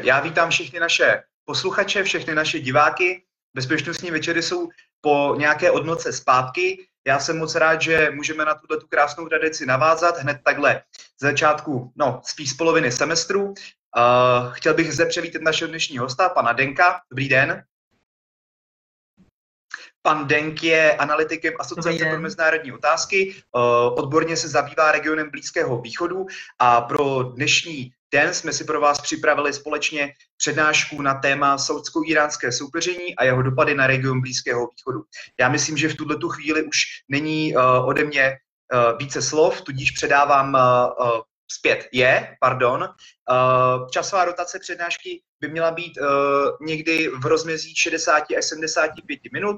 Já vítám všechny naše posluchače, všechny naše diváky. Bezpečnostní večery jsou po nějaké odnoce zpátky. Já jsem moc rád, že můžeme na tuto tu krásnou tradici navázat hned takhle z začátku, no spíš z poloviny semestru. Uh, chtěl bych zde převítat našeho dnešního hosta, pana Denka. Dobrý den. Pan Denk je analytikem Asociace pro mezinárodní otázky, odborně se zabývá regionem Blízkého východu a pro dnešní den jsme si pro vás připravili společně přednášku na téma saudsko-iránské soupeření a jeho dopady na region Blízkého východu. Já myslím, že v tuto tu chvíli už není uh, ode mě uh, více slov, tudíž předávám uh, zpět je, pardon. Časová rotace přednášky by měla být někdy v rozmezí 60 až 75 minut.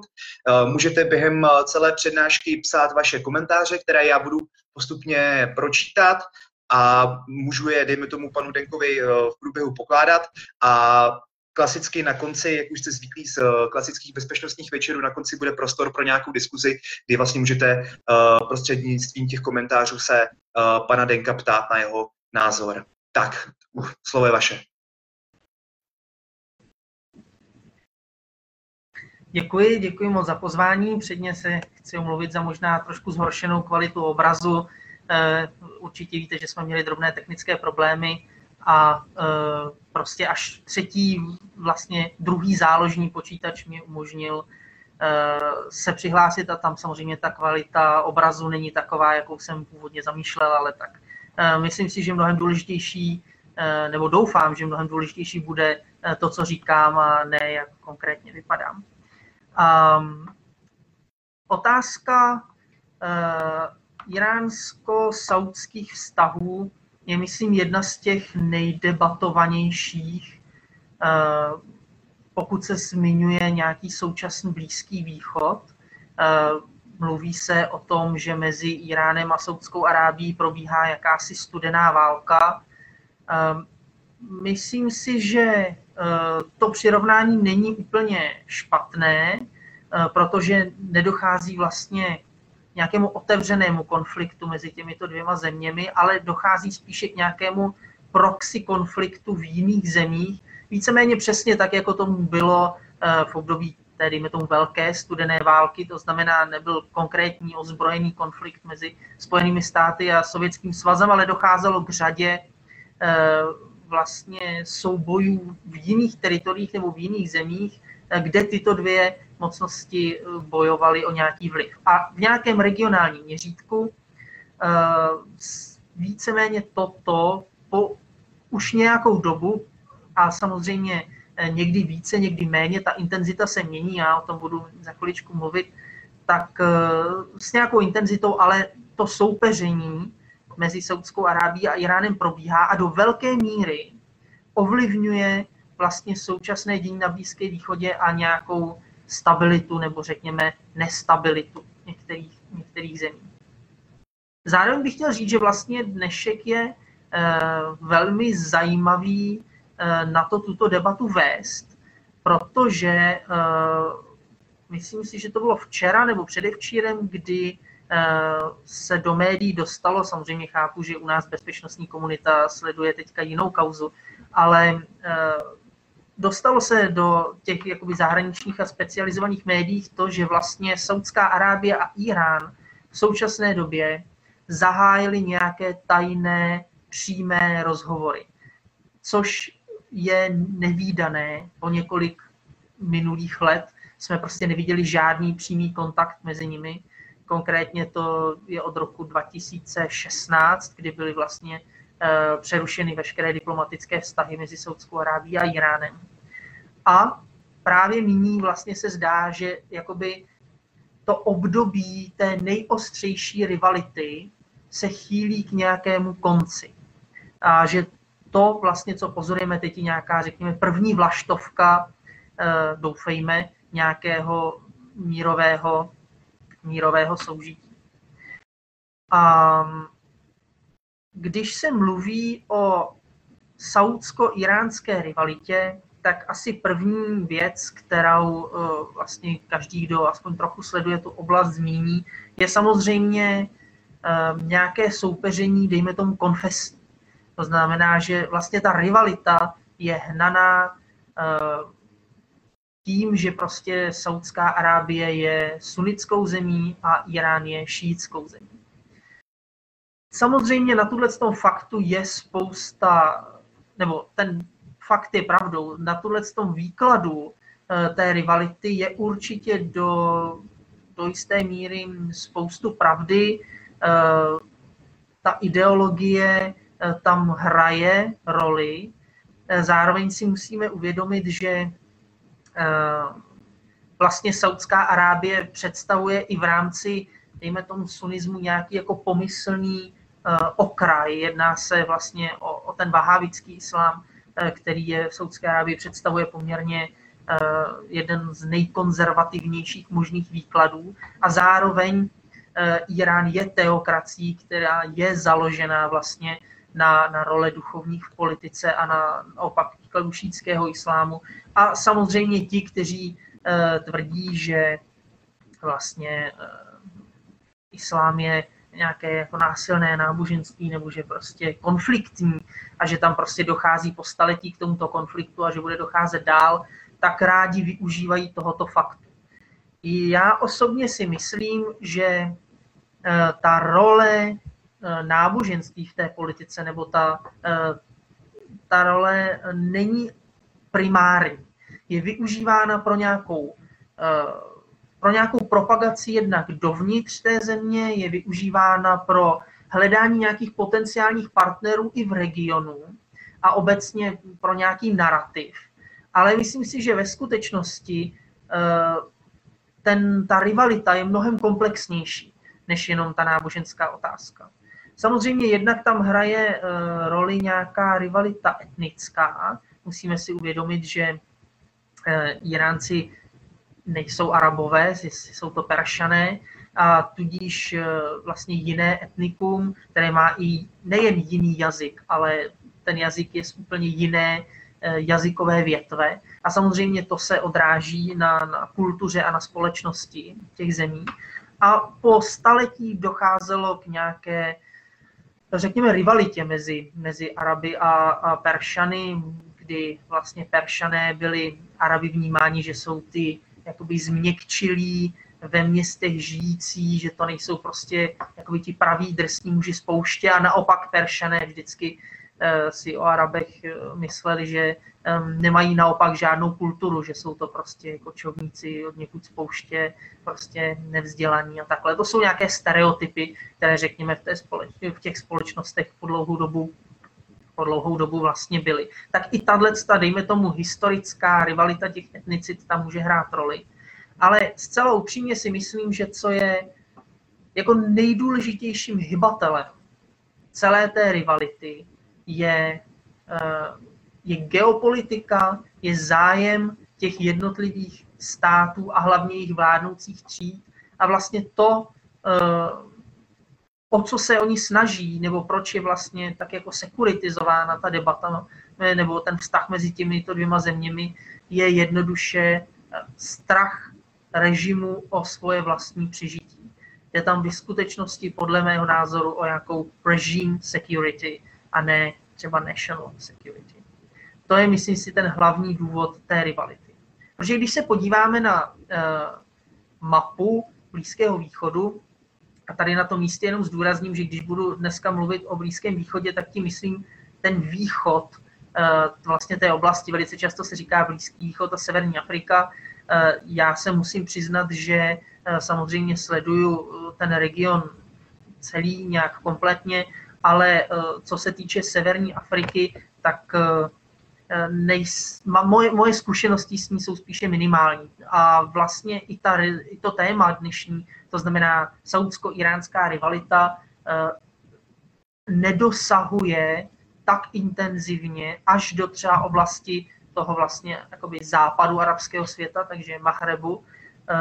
Můžete během celé přednášky psát vaše komentáře, které já budu postupně pročítat a můžu je, dejme tomu, panu Denkovi uh, v průběhu pokládat a klasicky na konci, jak už jste zvyklí z klasických bezpečnostních večerů, na konci bude prostor pro nějakou diskuzi, kdy vlastně můžete uh, prostřednictvím těch komentářů se pana Denka ptát na jeho názor. Tak, uh, slovo je vaše. Děkuji, děkuji moc za pozvání. Předně se chci omluvit za možná trošku zhoršenou kvalitu obrazu. Eh, určitě víte, že jsme měli drobné technické problémy a eh, prostě až třetí, vlastně druhý záložní počítač mi umožnil eh, se přihlásit a tam samozřejmě ta kvalita obrazu není taková, jakou jsem původně zamýšlel, ale tak myslím si, že mnohem důležitější, nebo doufám, že mnohem důležitější bude to, co říkám a ne, jak konkrétně vypadám. Um, otázka iránsko-saudských vztahů je, myslím, jedna z těch nejdebatovanějších, uh, pokud se zmiňuje nějaký současný Blízký východ. Uh, mluví se o tom, že mezi Iránem a Saudskou Arábií probíhá jakási studená válka. Myslím si, že Eh, to přirovnání není úplně špatné, eh, protože nedochází vlastně nějakému otevřenému konfliktu mezi těmito dvěma zeměmi, ale dochází spíše k nějakému proxy konfliktu v jiných zemích, víceméně přesně tak, jako tomu bylo eh, v období té, dejme tomu, velké studené války, to znamená, nebyl konkrétní ozbrojený konflikt mezi Spojenými státy a Sovětským svazem, ale docházelo k řadě vlastně soubojů v jiných teritoriích nebo v jiných zemích, eh, kde tyto dvě mocnosti eh, bojovaly o nějaký vliv. A v nějakém regionálním měřítku eh, víceméně toto po už nějakou dobu a samozřejmě někdy více, někdy méně, ta intenzita se mění, já o tom budu za chviličku mluvit, tak s nějakou intenzitou, ale to soupeření mezi Saudskou Arábií a Iránem probíhá a do velké míry ovlivňuje vlastně současné dění na Blízké východě a nějakou stabilitu nebo řekněme nestabilitu některých, některých zemí. Zároveň bych chtěl říct, že vlastně dnešek je eh, velmi zajímavý eh, na to tuto debatu vést, protože eh, myslím si, že to bylo včera nebo předevčírem, kdy se do médií dostalo, samozřejmě chápu, že u nás bezpečnostní komunita sleduje teďka jinou kauzu, ale dostalo se do těch jakoby zahraničních a specializovaných médií to, že vlastně Saudská Arábie a Irán v současné době zahájili nějaké tajné přímé rozhovory, což je nevýdané po několik minulých let. Jsme prostě neviděli žádný přímý kontakt mezi nimi Konkrétně to je od roku 2016, kdy byly vlastně přerušeny veškeré diplomatické vztahy mezi Saudskou Arábií a Iránem. A právě nyní vlastně se zdá, že jakoby to období té nejostřejší rivality se chýlí k nějakému konci. A že to vlastně, co pozorujeme teď, nějaká, řekněme, první vlaštovka, eh, doufejme, nějakého mírového mírového soužití. A když se mluví o saudsko-iránské rivalitě, tak asi první věc, kterou eh, vlastně každý, kdo aspoň trochu sleduje tu oblast, zmíní, je samozřejmě eh, nějaké soupeření, dejme tomu konfesní. To znamená, že vlastně ta rivalita je hnaná tím, že prostě Saudská Arábie je sunickou zemí a Irán je šíjickou zemí. Samozřejmě na tuhle tom faktu je spousta, nebo ten fakt je pravdou, na tuhle tom výkladu eh, té rivality je určitě do, do jisté míry spoustu pravdy. Eh, ta ideologie eh, tam hraje roli. Zároveň si musíme uvědomit, že vlastně Saudská Arábie představuje i v rámci, dejme tomu, sunismu nějaký jako pomyslný okraj. Jedná se vlastně o, o ten vahávický islám, Eh, který je v Saudské Arábii představuje poměrně eh, jeden z nejkonzervativnějších možných výkladů a zároveň eh, Irán je teokracií, která je založená vlastně na, na role duchovních v politice a na opak výkladu šítského islámu. A samozřejmě ti, kteří tvrdí, že vlastně islám je nějaké jako násilné náboženství nebo že prostě konfliktní a že tam prostě dochází po staletí k tomuto konfliktu a že bude docházet dál, tak rádi využívají tohoto faktu. Já osobně si myslím, že eh, ta role eh, náboženství v té politice nebo ta, eh, ta role není primární. Je využívána pro nějakou pro nějakou propagaci jednak dovnitř té země, je využívána pro hledání nějakých potenciálních partnerů i v regionu a obecně pro nějaký narrativ. Ale myslím si, že ve skutečnosti eh, ten, ta rivalita je mnohem komplexnější než jenom ta náboženská otázka. Samozřejmě jednak tam hraje eh, roli nějaká rivalita etnická. Musíme si uvědomit, že eh, Iránci nejsou arabové, jsou to peršané, a tudíž e, vlastně jiné etnikum, které má i nejen jiný jazyk, ale ten jazyk je z úplně jiné e, jazykové větve. A samozřejmě to se odráží na, na kultuře a na společnosti těch zemí. A po staletí docházelo k nějaké, řekněme, rivalitě mezi, mezi Araby a, a Peršany, kdy vlastně Peršané byli Araby vnímáni, že jsou ty jakoby změkčilí ve městech žijící, že to nejsou prostě jakoby ti praví drsní muži z pouště a naopak Peršané vždycky uh, si o Arabech uh, mysleli, že nemají naopak žádnou kulturu, že jsou to prostě kočovníci od někud z pouště, prostě nevzdělaní a takhle. To jsou nějaké stereotypy, které řekněme v, té společ- v těch společnostech po dlouhou dobu po dlouhou dobu vlastně byly. Tak i tahle, dejme tomu, historická rivalita těch etnicit tam může hrát roli. Ale zcela upřímně si myslím, že co je jako nejdůležitějším hybatelem celé té rivality je, eh, je geopolitika, je zájem těch jednotlivých států a hlavně jejich vládnoucích tříd a vlastně to, eh, o co se oni snaží, nebo proč je vlastně tak jako sekuritizována ta debata, no, nebo ten vztah mezi těmito dvěma zeměmi, je jednoduše eh, strach režimu o svoje vlastní přežití. Je tam v skutečnosti podle mého názoru o jakou regime security a ne třeba national security. To je, myslím si, ten hlavní důvod té rivality. Protože když se podíváme na uh, mapu Blízkého východu, a tady na tom místě jenom zdůrazním, že když budu dneska mluvit o Blízkém východě, tak tím myslím ten východ eh, vlastně té oblasti. Velice často se říká Blízký východ a Severní Afrika. Eh, já se musím přiznat, že eh, samozřejmě sleduju ten region celý nějak kompletně, ale co se týče Severní Afriky, tak nejs, moje, moje zkušenosti s ní jsou spíše minimální. A vlastně i, ta, i to téma dnešní to znamená saudsko-iránská rivalita eh, nedosahuje tak intenzivně až do třeba oblasti toho vlastně jakoby západu arabského světa, takže Mahrebu, eh,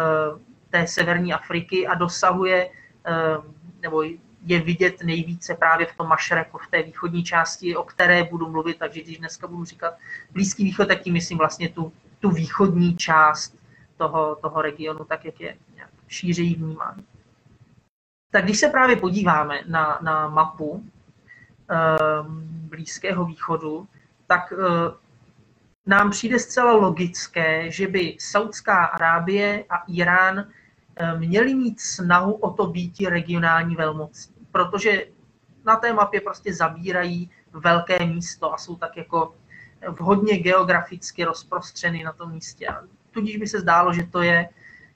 té severní Afriky a dosahuje, nebo je vidět nejvíce právě v tom Mašreku, v té východní části, o které budu mluvit, takže když dneska budu říkat Blízký východ, tak tím myslím vlastně tu, tu východní část toho, toho regionu, tak jak je šířejí vnímání. Tak když se právě podíváme na, na mapu e, Blízkého východu, tak e, nám přijde zcela logické, že by Saudská Arábie a Irán eh, měli mít snahu o to být regionální velmocí, protože na té mapě prostě zabírají velké místo a jsou tak jako vhodně geograficky rozprostřeny na tom místě. Tudíž by se zdálo, že to je,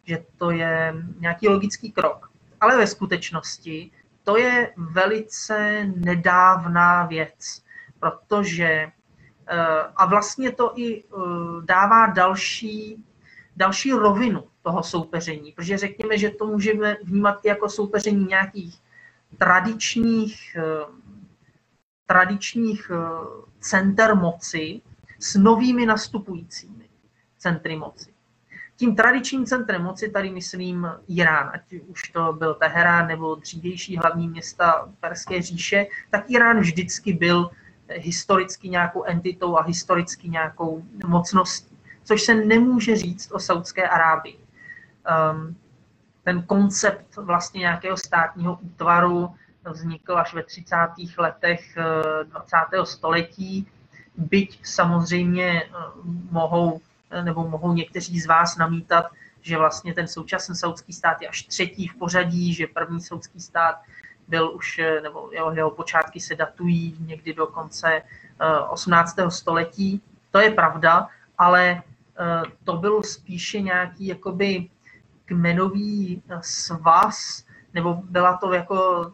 že to je nějaký logický krok. Ale ve skutečnosti to je velice nedávná věc, protože eh, a vlastně to i eh, dává další, další rovinu toho soupeření, protože řekněme, že to můžeme vnímat i jako soupeření nějakých tradičních, eh, tradičních center moci s novými nastupujícími centry moci. Tím tradičním centrem moci tady myslím Irán, ať už to byl Teherán nebo dřívější hlavní města Perské říše, tak Irán vždycky byl historicky nějakou entitou a historicky nějakou mocností, což se nemůže říct o Saudské Arábii. Um, ten koncept vlastně nějakého státního útvaru vznikl až ve 30. letech 20. Eh, století, byť samozřejmě eh, mohou nebo mohou někteří z vás namítat, že vlastně ten současný saudský stát je až třetí v pořadí, že první saudský stát byl už, nebo jeho, jeho počátky se datují někdy do konce 18. Eh, století. To je pravda, ale eh, to byl spíše nějaký jakoby kmenový eh, svaz, nebo byla to jako,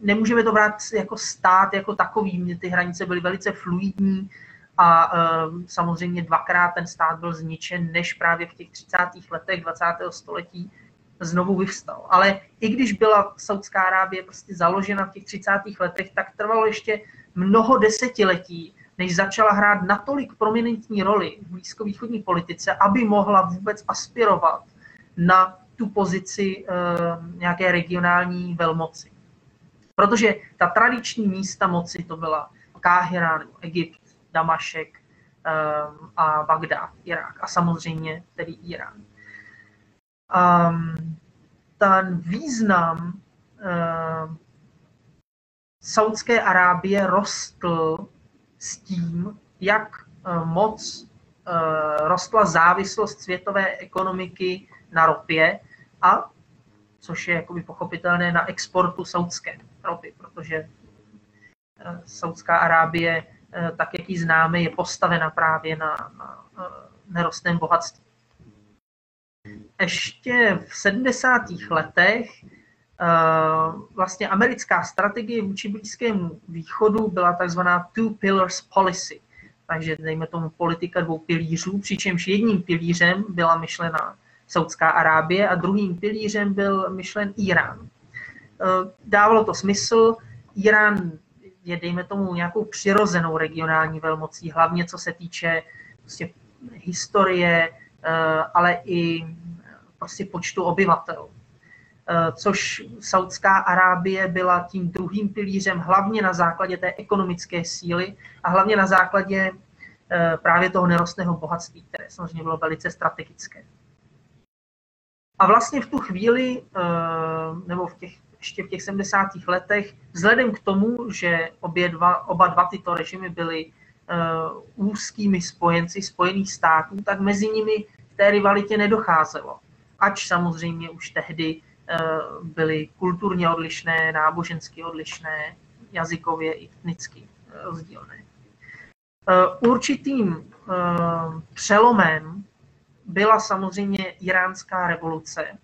nemůžeme to brát jako stát jako takový, ty hranice byly velice fluidní, a ehm, samozřejmě dvakrát ten stát byl zničen, než právě v těch 30. letech 20. století znovu vyvstal. Ale i když byla Saudská Arábie prostě založena v těch 30. letech, tak trvalo ještě mnoho desetiletí, než začala hrát natolik prominentní roli v blízkovýchodní politice, aby mohla vůbec aspirovat na tu pozici e, nějaké regionální velmoci. Protože ta tradiční místa moci to byla Káhira Egypt, Damašek um, a Bagdád, Irák a samozřejmě tedy Irán. Um, ten význam uh, Saudské Arábie rostl s tím, jak moc rostla závislost světové ekonomiky na ropě a což je jakoby pochopitelné na exportu saudské ropy, protože Saudská Arábie Eh, tak jak ji známe, je postavena právě na, na eh, nerostném bohatství. Ještě v 70. letech eh, vlastně americká strategie vůči Blízkému východu byla takzvaná two pillars policy, takže dejme tomu politika dvou pilířů, přičemž jedním pilířem byla myšlena Saudská Arábie a druhým pilířem byl myšlen Irán. Dávalo to smysl, Irán je, dejme tomu, nějakou přirozenou regionální velmocí, hlavně co se týče prostě historie, eh, ale i prostě počtu obyvatel. Eh, což Saudská Arábie byla tím druhým pilířem hlavně na základě té ekonomické síly a hlavně na základě právě toho nerostného bohatství, které samozřejmě bylo velice strategické. A vlastně v tu chvíli, nebo v těch ještě v těch 70. letech, vzhledem k tomu, že obě dva, oba dva tyto režimy byly uh, úzkými spojenci Spojených států, tak mezi nimi k té rivalitě nedocházelo. Ač samozřejmě už tehdy uh, byly kulturně odlišné, nábožensky odlišné, jazykově i etnicky rozdílné. Určitým přelomem byla samozřejmě iránská revoluce,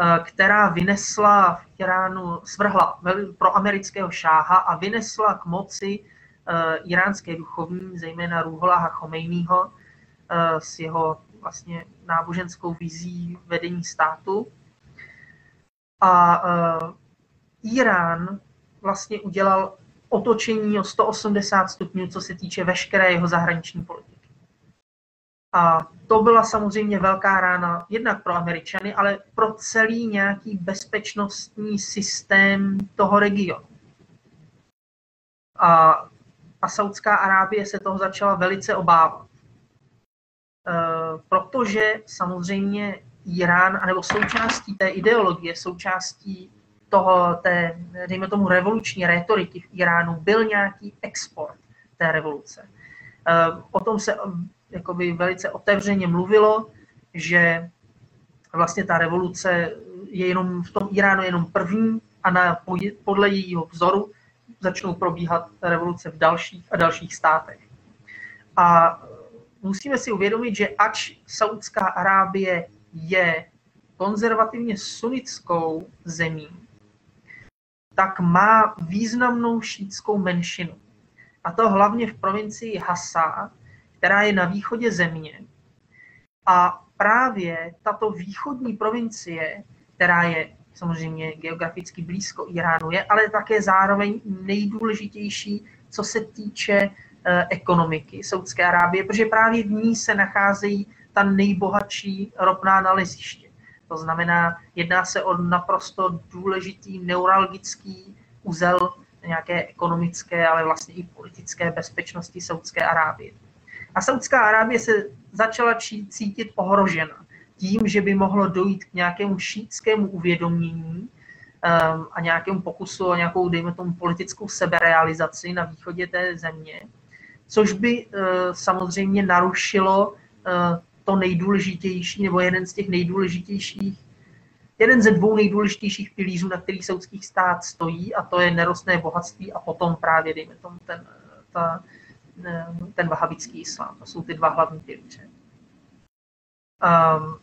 Eh, která vynesla v Iránu, svrhla pro amerického šáha a vynesla k moci eh, iránské duchovní, zejména Rúholáha Chomejního, eh, s jeho vlastně náboženskou vizí vedení státu. A Irán vlastně udělal otočení o 180 stupňů, co se týče veškeré jeho zahraniční politiky. A to byla samozřejmě velká rána jednak pro Američany, ale pro celý nějaký bezpečnostní systém toho regionu. A, a Saudská Arábie se toho začala velice obávat. E, protože samozřejmě Irán, anebo součástí té ideologie, součástí toho, té, dejme tomu, revoluční retoriky v Iránu byl nějaký export té revoluce. O tom se jakoby velice otevřeně mluvilo, že vlastně ta revoluce je jenom v tom Iránu jenom první a na, podle jejího vzoru začnou probíhat revoluce v dalších a dalších státech. A musíme si uvědomit, že ač Saudská Arábie je konzervativně sunickou zemí, tak má významnou šítskou menšinu. A to hlavně v provincii Hasa, která je na východě země. A právě tato východní provincie, která je samozřejmě geograficky blízko Iránu, je ale také zároveň nejdůležitější, co se týče eh, ekonomiky Saudské Arábie, protože právě v ní se nacházejí ta nejbohatší ropná naleziště. To znamená, jedná se o naprosto důležitý neuralgický úzel nějaké ekonomické, ale vlastně i politické bezpečnosti Saudské Arábie. A Saudská Arábie se začala cítit ohrožena tím, že by mohlo dojít k nějakému šítskému uvědomění um, a nějakému pokusu o nějakou, dejme tomu, politickou seberealizaci na východě té země, což by uh, samozřejmě narušilo uh, to nejdůležitější, nebo jeden z těch nejdůležitějších, jeden ze dvou nejdůležitějších pilířů, na kterých saudský stát stojí, a to je nerostné bohatství a potom právě, dejme tomu, ten, ta, ten vahabický islám. To jsou ty dva hlavní pilíře. Um,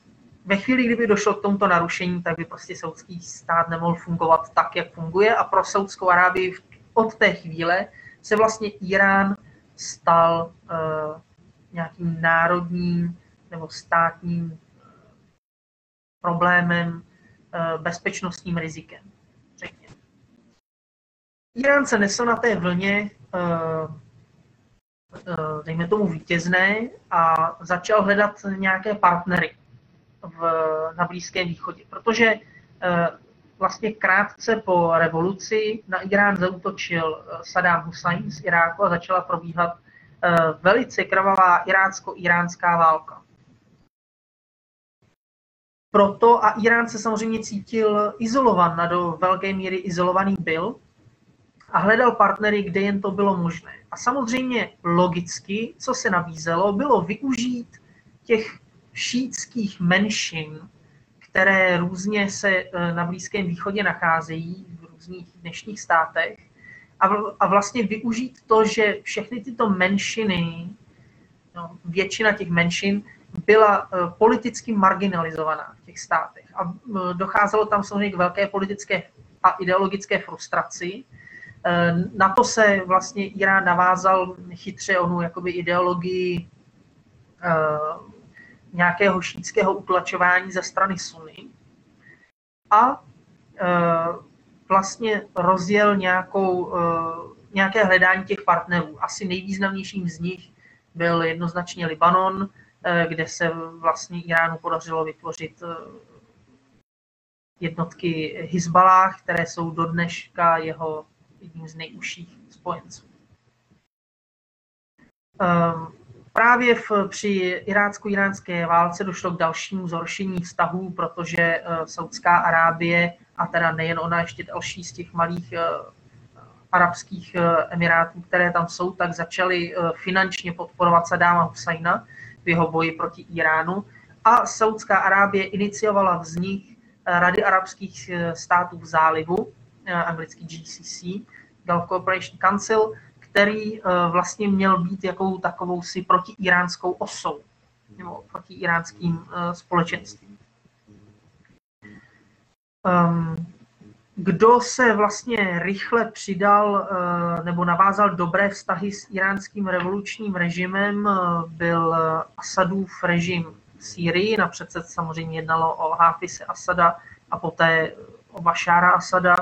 ve chvíli, kdyby došlo k tomuto narušení, tak by prostě saudský stát nemohl fungovat tak, jak funguje a pro Saudskou Arábii od té chvíle se vlastně Irán stal uh, nějakým národním nebo státním uh, problémem, uh, bezpečnostním rizikem, řekněme. Irán se nesl na té vlně, uh, dejme tomu, vítězné a začal hledat nějaké partnery v, na Blízkém východě, protože eh, vlastně krátce po revoluci na Irán zautočil eh, Saddam Hussein z Iráku a začala probíhat eh, velice krvavá iránsko-iránská válka. Proto a Irán se samozřejmě cítil izolovan, na do velké míry izolovaný byl a hledal partnery, kde jen to bylo možné. A samozřejmě logicky, co se nabízelo, bylo využít těch šítských menšin, které různě se eh, na Blízkém východě nacházejí v různých dnešních státech a vlastně využít to, že všechny tyto menšiny, no, většina těch menšin byla eh, politicky marginalizovaná v těch státech. A eh, docházelo tam samozřejmě k velké politické a ideologické frustraci. Na to se vlastně Irán navázal chytře onu jakoby ideologii nějakého šítského utlačování ze strany Sunny a e, vlastně rozjel nějakou, nějaké hledání těch partnerů. Asi nejvýznamnějším z nich byl jednoznačně Libanon, kde se vlastně Iránu podařilo vytvořit jednotky Hezbalah, které jsou do dneška jeho jedním z nejužších spojenců. Právě v, při irácko-iránské válce došlo k dalšímu zhoršení vztahů, protože uh, Saudská Arábie, a teda nejen ona, ještě další z těch malých uh, arabských uh, emirátů, které tam jsou, tak začaly finančně podporovat Sadáma Husajna v jeho boji proti Iránu. A Saudská Arábie iniciovala vznik Rady arabských států v zálivu, anglický GCC, Gulf Cooperation Council, který eh, vlastně měl být jakou takovou si protiiránskou osou, nebo proti iránským eh, společenstvím. Ehm, kdo se vlastně rychle přidal eh, nebo navázal dobré vztahy s iránským revolučním režimem, byl Asadův režim v Sýrii. Napřed se samozřejmě jednalo o Hafise Asada a poté o Bašára Asada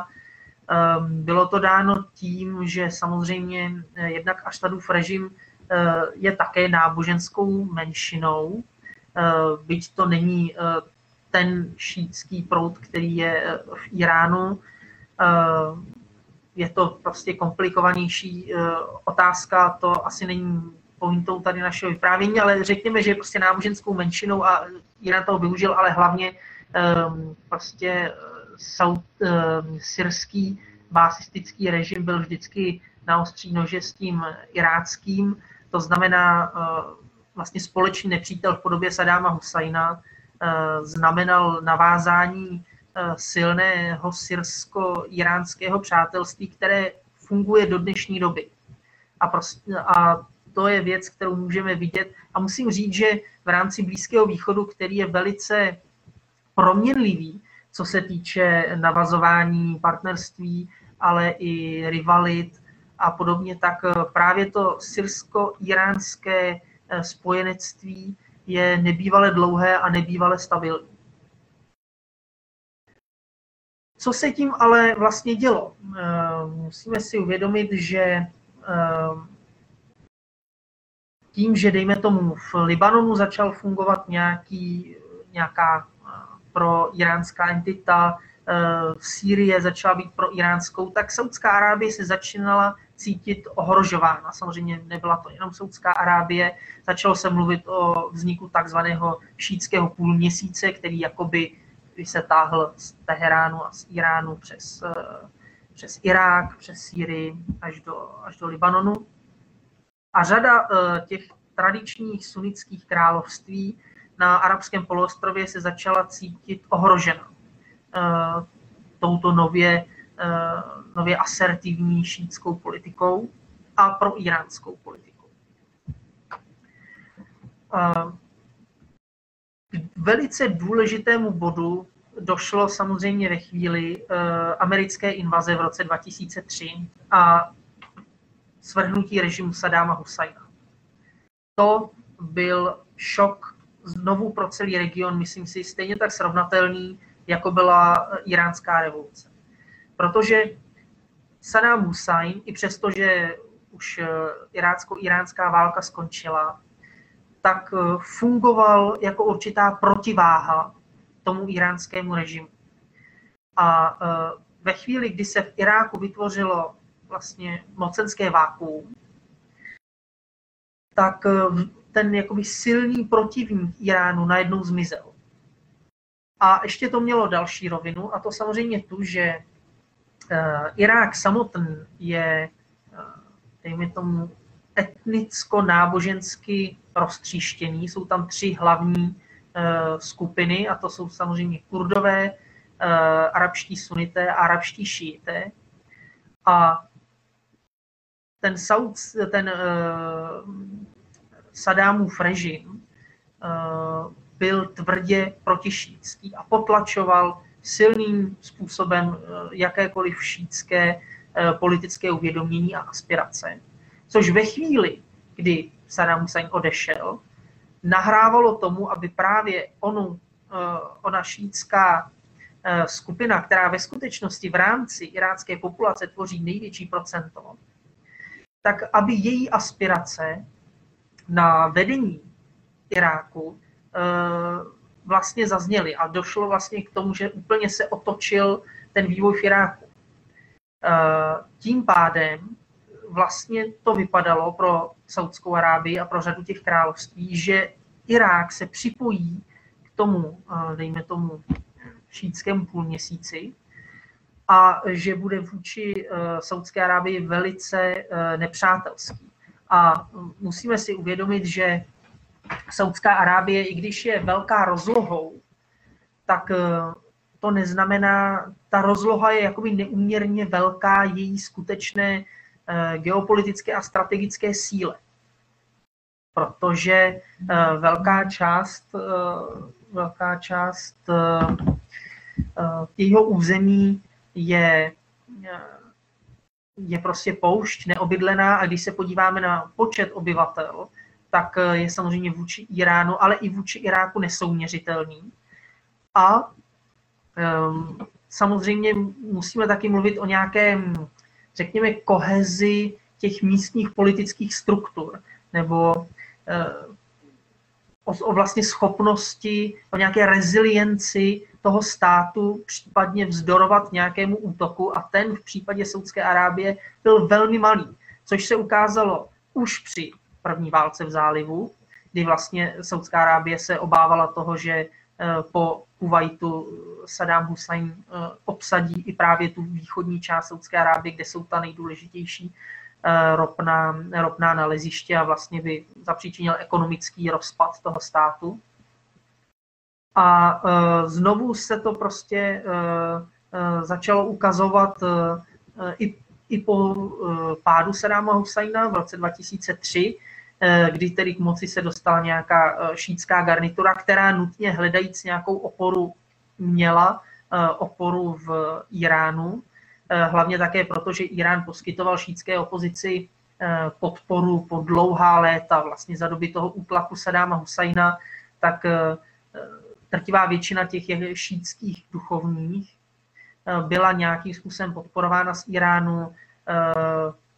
bylo to dáno tím, že samozřejmě eh, jednak Aštadův režim eh, je také náboženskou menšinou, eh, byť to není ten šítský proud, který je v Iránu. Je to prostě komplikovanější otázka, to asi není pointou tady našeho vyprávění, ale řekněme, že je prostě náboženskou menšinou a Irán toho využil, ale hlavně ehm, prostě saud, ehm, syrský básistický režim byl vždycky na ostří nože s tím iráckým to znamená vlastně společný nepřítel v podobě Sadáma Husajna, znamenal navázání silného syrsko-iránského přátelství, které funguje do dnešní doby. A, prostě, a to je věc, kterou můžeme vidět. A musím říct, že v rámci Blízkého východu, který je velice proměnlivý, co se týče navazování partnerství, ale i rivalit a podobně, tak právě to syrsko-iránské eh, spojenectví je nebývale dlouhé a nebývale stabilní. Co se tím ale vlastně dělo? Eh, musíme si uvědomit, že eh, tím, že dejme tomu v Libanonu začal fungovat nějaký, nějaká eh, pro iránská entita, v Sýrii začala být pro iránskou, tak Saudská Arábie se začínala cítit ohrožována. Samozřejmě nebyla to jenom Saudská Arábie, začalo se mluvit o vzniku takzvaného šítského půlměsíce, který jakoby když se táhl z Teheránu a z Iránu přes, eh, přes Irák, přes Sýrii až do, až do Libanonu. A řada eh, těch tradičních sunnických království na arabském poloostrově se začala cítit ohrožena eh, touto nově, nově asertivní šítskou politikou a pro iránskou politikou velice důležitému bodu došlo samozřejmě ve chvíli americké invaze v roce 2003 a svrhnutí režimu Sadáma Husajna. To byl šok znovu pro celý region, myslím si, stejně tak srovnatelný, jako byla iránská revoluce. Protože Saddam Hussein, i přesto, že už eh, irácko-iránská válka skončila, tak eh, fungoval jako určitá protiváha tomu iránskému režimu. A eh, ve chvíli, kdy se v Iráku vytvořilo vlastně mocenské vákuum, tak eh, ten jakoby silný protivník Iránu najednou zmizel. A ještě to mělo další rovinu, a to samozřejmě tu, že Irák samotný je, dejme tomu, etnicko-nábožensky roztříštěný. Jsou tam tři hlavní uh, skupiny, a to jsou samozřejmě kurdové, arabští sunité a arabští šíité. A ten, Saud, ten Sadámův režim uh, byl tvrdě protišítský a potlačoval silným způsobem uh, jakékoliv šítské uh, politické uvědomění a aspirace. Což ve chvíli, kdy Saddam Hussein odešel, nahrávalo tomu, aby právě onu, eh, ona šítská eh, skupina, která ve skutečnosti v rámci irácké populace tvoří největší procento, tak aby její aspirace na vedení Iráku eh, vlastně zazněly a došlo vlastně k tomu, že úplně se otočil ten vývoj v Iráku. Tím pádem vlastně to vypadalo pro Saudskou Arábii a pro řadu těch království, že Irák se připojí k tomu, eh, dejme tomu, šítskému půlměsíci a že bude vůči eh, Saudské Arábii velice eh, nepřátelský. A musíme si uvědomit, že Saudská Arábie, i když je velká rozlohou, tak to neznamená, ta rozloha je jakoby neuměrně velká její skutečné Eh, geopolitické a strategické síle. Protože eh, velká část, eh, velká část jeho území je, je prostě poušť, neobydlená a když se podíváme na počet obyvatel, tak je samozřejmě vůči Iránu, ale i vůči Iráku nesouměřitelný. A um, samozřejmě musíme taky mluvit o nějakém řekněme, kohezi těch místních politických struktur, nebo eh, o, o vlastně schopnosti, o nějaké rezilienci toho státu případně vzdorovat nějakému útoku a ten v případě Saudské Arábie byl velmi malý, což se ukázalo už při první válce v zálivu, kdy vlastně Saudská Arábie se obávala toho, že Eh, po Kuwaitu Saddam Hussein eh, obsadí i právě tu východní část Saudské Arábie, kde jsou ta nejdůležitější ropná, ropná naleziště a vlastně by zapříčinil ekonomický rozpad toho státu. A znovu se to prostě začalo ukazovat i, i po pádu Sadáma Husajna v roce 2003, kdy tedy k moci se dostala nějaká šítská garnitura, která nutně hledajíc nějakou oporu měla oporu v Iránu, Eh, hlavně také proto, že Irán poskytoval šítské opozici eh, podporu po dlouhá léta, vlastně za doby toho útlaku Sadáma Husajna, tak eh, drtivá většina těch šítských duchovních byla nějakým způsobem podporována z Iránu.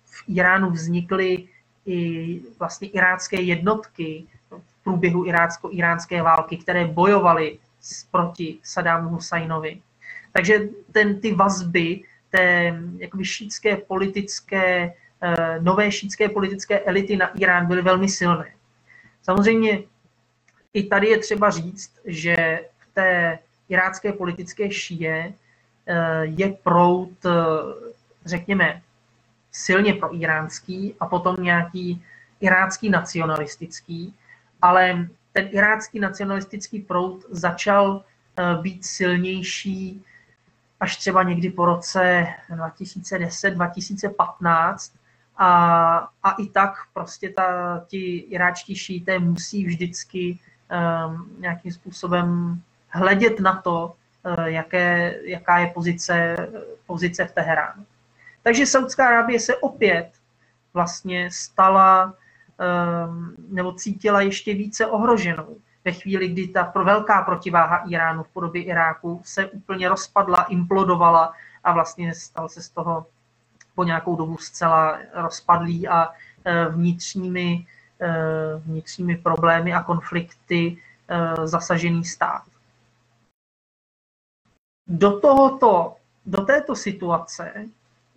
V Iránu vznikly i vlastně irácké jednotky v průběhu irácko-iránské války, které bojovaly proti Sadámu Husajnovi. Takže ten, ty vazby té jakoby šítské politické, eh, nové šítské politické elity na Irán byly velmi silné. Samozřejmě i tady je třeba říct, že v té irácké politické šíje eh, je prout, eh, řekněme, silně pro iránský a potom nějaký irácký nacionalistický, ale ten irácký nacionalistický prout začal být silnější až třeba někdy po roce 2010-2015 a, a i tak prostě ta, ti iráčtí šíté musí vždycky um, nějakým způsobem hledět na to, uh, jaké, jaká je pozice, pozice v Teheránu. Takže Saudská Arábie se opět vlastně stala um, nebo cítila ještě více ohroženou ve chvíli, kdy ta velká protiváha Iránu v podobě Iráku se úplně rozpadla, implodovala a vlastně stal se z toho po nějakou dobu zcela rozpadlý a e, vnitřními, e, vnitřními problémy a konflikty e, zasažený stát. Do, tohoto, do této situace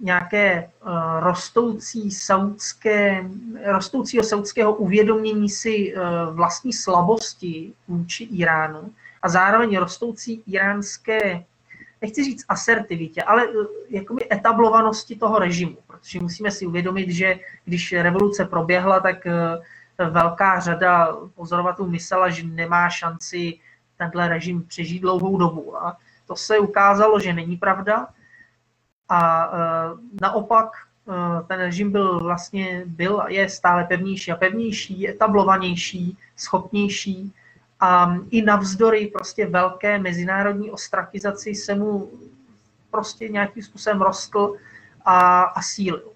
nějaké uh, rostoucí saudské, rostoucího saudského uvědomění si uh, vlastní slabosti vůči Iránu a zároveň rostoucí iránské, nechci říct asertivitě, ale uh, jakoby etablovanosti toho režimu, protože musíme si uvědomit, že když revoluce proběhla, tak velká řada pozorovatelů myslela, že nemá šanci tenhle režim přežít dlouhou dobu. A to se ukázalo, že není pravda a e, naopak e, ten režim byl vlastně, byl je stále pevnější a pevnější, etablovanější, schopnější a i navzdory prostě velké mezinárodní ostrakizaci se mu prostě nějakým způsobem rostl a, a sílil.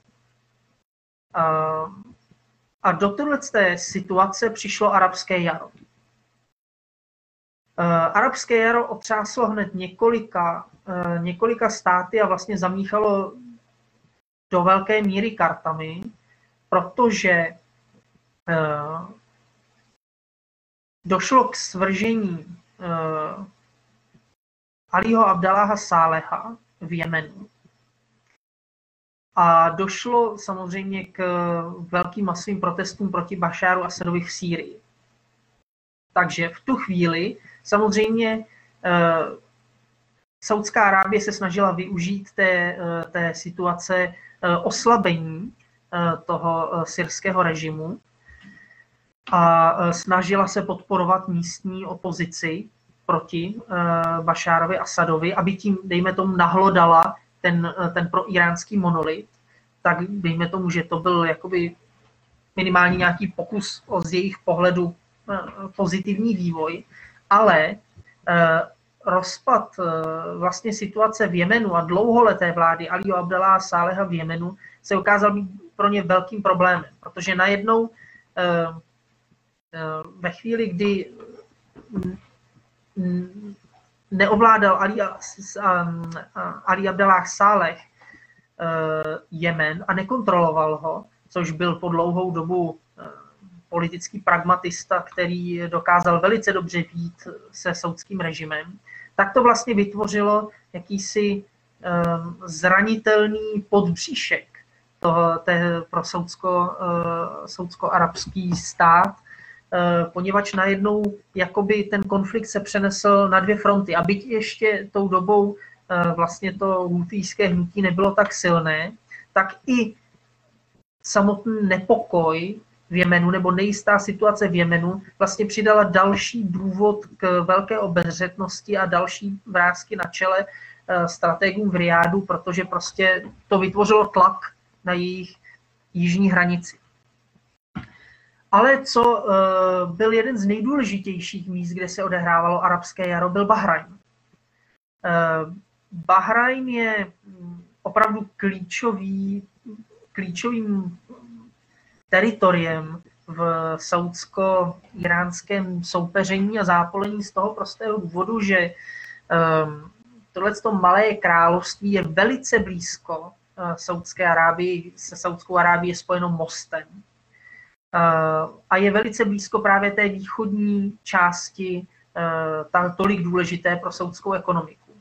A, a do této situace přišlo arabské jaro. E, arabské jaro otřáslo hned několika Eh, několika státy a vlastně zamíchalo do velké míry kartami, protože eh, došlo k svržení eh, Aliho Abdaláha Sáleha v Jemenu. A došlo samozřejmě k velkým masovým protestům proti Bašáru Asadovi v Sýrii. Takže v tu chvíli samozřejmě Saudská Arábie se snažila využít té, eh, té situace eh, oslabení eh, toho syrského režimu a snažila se podporovat místní opozici proti Bašárovi Asadovi, aby tím, dejme tomu, nahlodala ten, ten proiránský monolit, tak dejme tomu, že to byl jakoby minimálně nějaký pokus z jejich pohledu pozitivní vývoj, ale rozpad eh, vlastně situace v Jemenu a dlouholeté vlády Aliho Abdallah Sáleha v Jemenu se ukázal být pro ně velkým problémem, protože najednou eh, eh, ve chvíli, kdy neovládal Ali, Ali Abdallah Sáleh Jemen a nekontroloval ho, což byl po dlouhou dobu politický pragmatista, který dokázal velice dobře být se soudským režimem, tak to vlastně vytvořilo jakýsi ehm, zranitelný podbříšek toho, té, pro soudsko, eh, soudsko-arabský stát, eh, poněvadž najednou jakoby ten konflikt se přenesl na dvě fronty. A byť ještě tou dobou eh, vlastně to hutijské hnutí nebylo tak silné, tak i samotný nepokoj v Jemenu nebo nejistá situace v Jemenu vlastně přidala další důvod k velké obezřetnosti a další vrázky na čele eh, strategům v Riádu, protože prostě to vytvořilo tlak na jejich jižní hranici. Ale co eh, byl jeden z nejdůležitějších míst, kde se odehrávalo arabské jaro, byl Bahrajn. Bahrajn je mm, opravdu klíčový, klíčovým teritoriem v saudsko-iránském soupeření a zápolení z toho prostého důvodu, že um, tohle malé království je velice blízko uh, Saudské Arábii, se Saudskou Arábií je spojeno mostem. Uh, a je velice blízko právě té východní části, uh, tam tolik důležité pro saudskou ekonomiku.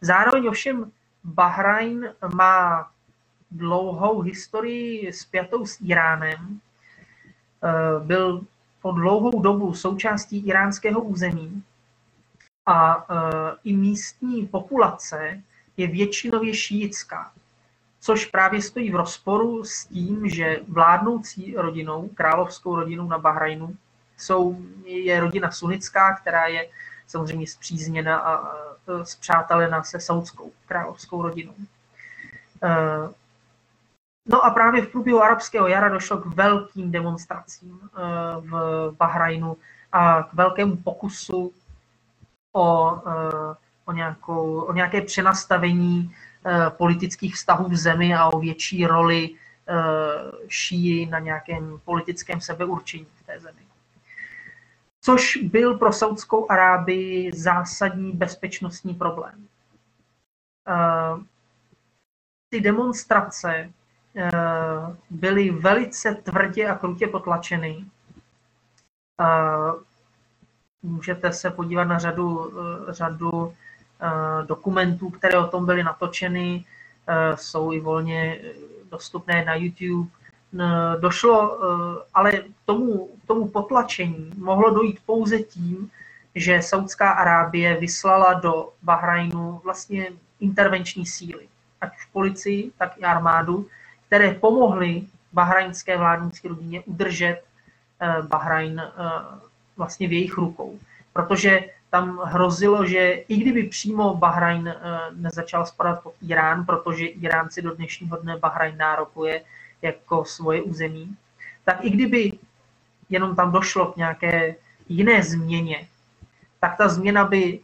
Zároveň ovšem Bahrajn má dlouhou historii spjatou s Iránem. Eh, byl po dlouhou dobu součástí iránského území a eh, i místní populace je většinově šíjická, což právě stojí v rozporu s tím, že vládnoucí rodinou, královskou rodinou na Bahrajnu, jsou, je rodina sunická, která je samozřejmě zpřízněna a zpřátelena se saudskou královskou rodinou. No a právě v průběhu arabského jara došlo k velkým demonstracím eh, v Bahrajnu a k velkému pokusu o, eh, o, nějakou, o nějaké přenastavení eh, politických vztahů v zemi a o větší roli šíji na nějakém politickém sebeurčení v té zemi. Což byl pro Saudskou Arábii zásadní bezpečnostní problém. Ty demonstrace byly velice tvrdě a krutě potlačeny. Eh, můžete se podívat na řadu, eh, řadu dokumentů, které o tom byly natočeny, jsou i volně dostupné na YouTube. Došlo, ale tomu, tomu potlačení mohlo dojít pouze tím, že Saudská Arábie vyslala do Bahrajnu vlastně intervenční síly, ať už policii, tak i armádu, které pomohly bahrajnské vládnické rodině udržet eh, Bahrajn eh, vlastně v jejich rukou. Protože tam hrozilo, že i kdyby přímo Bahrajn eh, nezačal spadat pod Irán, protože Irán si do dnešního dne Bahrajn nárokuje jako svoje území, tak i kdyby jenom tam došlo k nějaké jiné změně, tak ta změna by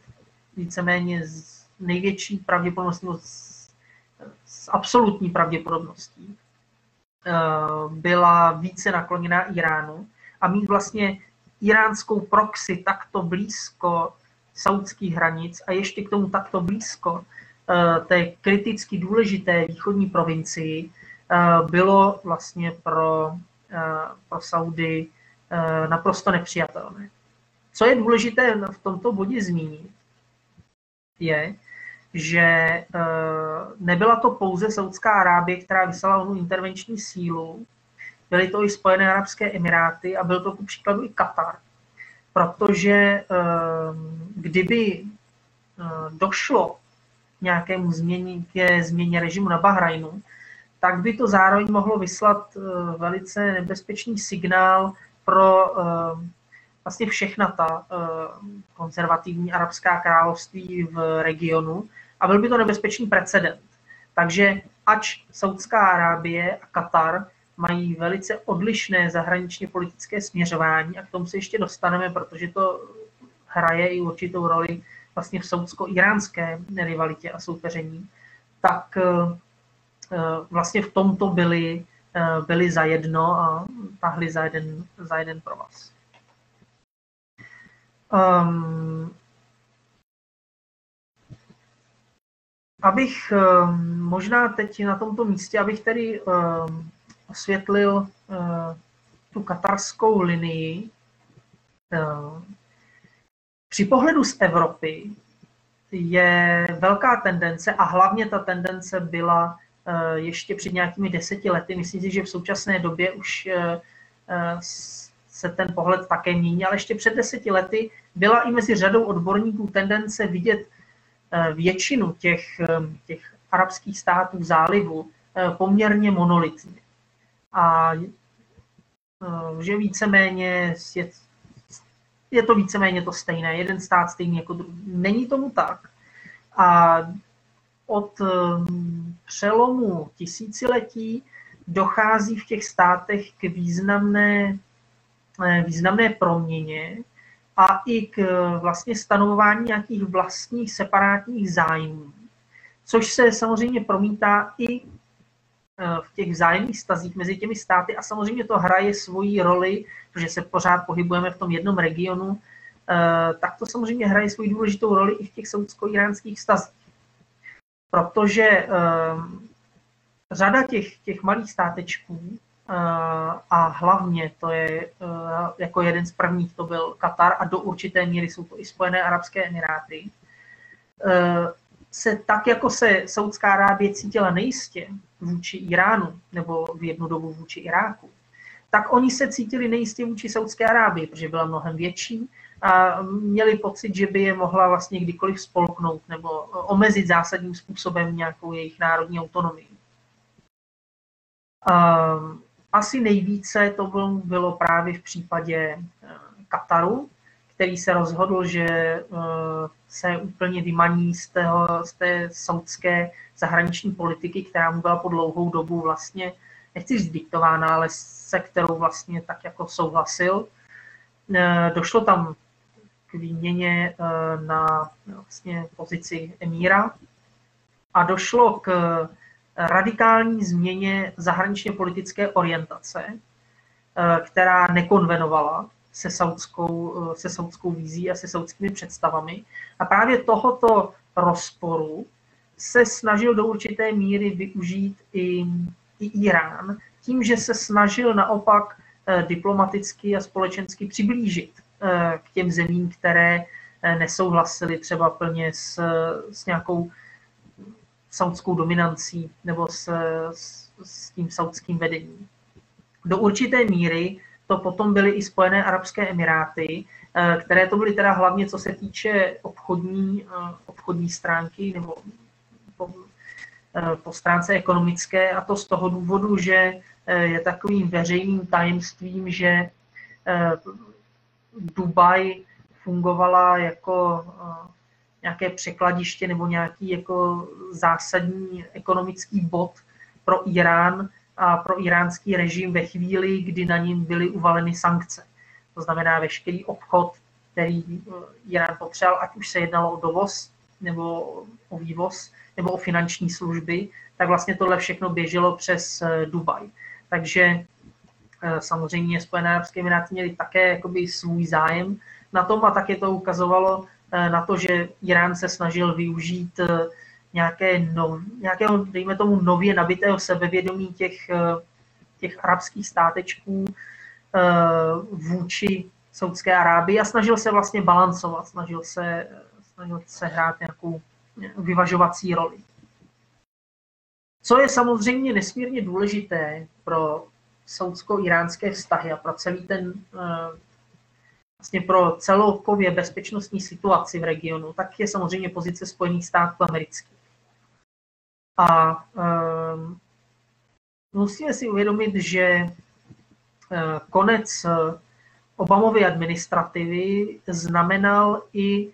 víceméně z největší pravděpodobností, s absolutní pravděpodobností eh, byla více nakloněná Iránu a mít vlastně iránskou proxy takto blízko saudských hranic a ještě k tomu takto blízko eh, té kriticky důležité východní provincii eh, bylo vlastně pro, pro Saudy naprosto nepřijatelné. Co je důležité v tomto bodě zmínit, je, že eh, nebyla to pouze Saudská Arábie, která vyslala onu intervenční sílu, byly to i Spojené Arabské Emiráty a byl to ku příkladu i Katar. Protože eh, kdyby eh, došlo nějakému změně, ke změně režimu na Bahrajnu, tak by to zároveň mohlo vyslat velice nebezpečný signál pro vlastně všechna ta konzervativní arabská království v regionu, a byl by to nebezpečný precedent. Takže ač Saudská Arábie a Katar mají velice odlišné zahraničně politické směřování a k tomu se ještě dostaneme, protože to hraje i určitou roli vlastně v saudsko-iránské rivalitě a soupeření, tak eh, vlastně v tomto byli, eh, byli za jedno a tahli za jeden, za jeden provaz. Um, abych ehm, možná teď na tomto místě, abych tedy ehm, osvětlil eh, tu katarskou linii. Ehm, při pohledu z Evropy je velká tendence, a hlavně ta tendence byla eh, ještě před nějakými deseti lety, myslím si, že v současné době už eh, se ten pohled také mění, ale ještě před deseti lety byla i mezi řadou odborníků tendence vidět většinu těch, eh, těch arabských států zálivu eh, poměrně monolitně. a že víceméně je, je to víceméně to stejné, jeden stát stejný jako druhý. Není tomu tak. A od přelomu tisíciletí dochází v těch státech k významné, významné proměně a i k vlastně stanovování nějakých vlastních separátních zájmů, což se samozřejmě promítá i e, v těch vzájemných stazích mezi těmi státy a samozřejmě to hraje svoji roli, protože se pořád pohybujeme v tom jednom regionu, e, tak to samozřejmě hraje svoji důležitou roli i v těch saudsko-iránských stazích. Protože řada těch, těch malých státečků a hlavně to je jako jeden z prvních to byl Katar a do určité míry jsou to i Spojené Arabské Emiráty, se tak, jako se Saudská Arábie cítila nejistě vůči Iránu nebo v jednu dobu vůči Iráku, tak oni se cítili nejistě vůči Saudské Arábii, protože byla mnohem větší a měli pocit, že by je mohla vlastně kdykoliv spolknout nebo omezit zásadním způsobem nějakou jejich národní autonomii. Asi nejvíce to bylo právě v případě eh, Kataru, který se rozhodl, že eh, se úplně vymaní z, tého, z té saudské zahraniční politiky, která mu byla po dlouhou dobu vlastně, nechci říct diktována, ale se kterou vlastně tak jako souhlasil. Eh, došlo tam k výměně na vlastně pozici emíra a došlo k radikální změně zahraničně politické orientace, eh, která nekonvenovala se saudskou, eh, se saudskou vízí a se saudskými představami. A právě tohoto rozporu se snažil do určité míry využít i, i Irán, tím, že se snažil naopak eh, diplomaticky a společensky přiblížit k těm zemím, které nesouhlasily třeba plně s, s nějakou saudskou dominancí nebo s, s, s tím saudským vedením. Do určité míry to potom byly i Spojené Arabské Emiráty, eh, které to byly teda hlavně co se týče obchodní, eh, obchodní stránky nebo po, eh, po stránce ekonomické a to z toho důvodu, že je takovým veřejným tajemstvím, že Dubaj fungovala jako nějaké překladiště nebo nějaký jako zásadní ekonomický bod pro Irán a pro iránský režim ve chvíli, kdy na ním byly uvaleny sankce. To znamená veškerý obchod, který eh, Irán potřeboval, ať už se jednalo o dovoz nebo o vývoz nebo o finanční služby, tak vlastně tohle všechno běželo přes eh, Dubaj. Takže eh, samozřejmě Spojené arabské emiráty měly také jakoby svůj zájem na tom a také to ukazovalo na to, že Irán se snažil využít eh, nějaké nov, nějakého, dejme tomu, nově nabitého sebevědomí těch, eh, těch arabských státečků vůči Saudské Arábii a snažil se vlastně balancovat, snažil se, snažil se hrát nějakou vyvažovací roli. Co je samozřejmě nesmírně důležité pro saudsko-iránské vztahy a pro celý ten vlastně pro celkově bezpečnostní situaci v regionu, tak je samozřejmě pozice Spojených států amerických. A um, musíme si uvědomit, že uh, konec Obamovy administrativy znamenal i uh,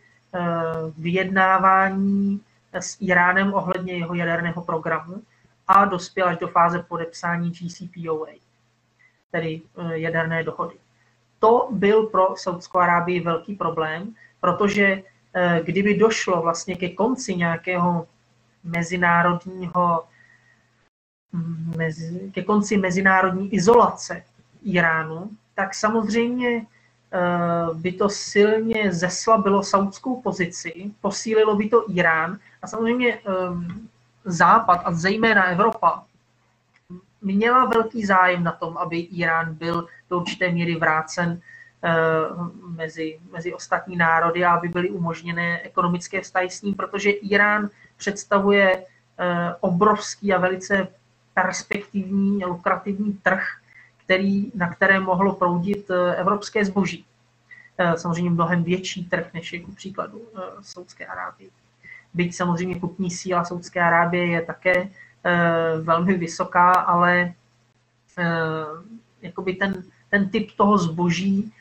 vyjednávání s Iránem ohledně jeho jaderného programu a dospěl až do fáze podepsání GCPOA, tedy jaderné dohody to byl pro Saudskou Arábii velký problém, protože eh, kdyby došlo vlastně ke konci nějakého mezinárodního, hm, mezi, ke konci mezinárodní izolace Iránu, tak samozřejmě eh, by to silně zeslabilo saudskou pozici, posílilo by to Irán a samozřejmě ehm, Západ a zejména Evropa měla velký zájem na tom, aby Irán byl do určité míry vrácen eh, mezi, mezi ostatní národy a aby byly umožněné ekonomické vztahy s ním, protože Irán představuje eh, obrovský a velice perspektivní, lukrativní trh, který, na které mohlo proudit eh, evropské zboží. Samozřejmě mnohem větší trh, než je ku příkladu Saudské Arábie. Byť samozřejmě kupní síla Saudské Arábie je také velmi vysoká, ale jakoby ten, ten typ toho zboží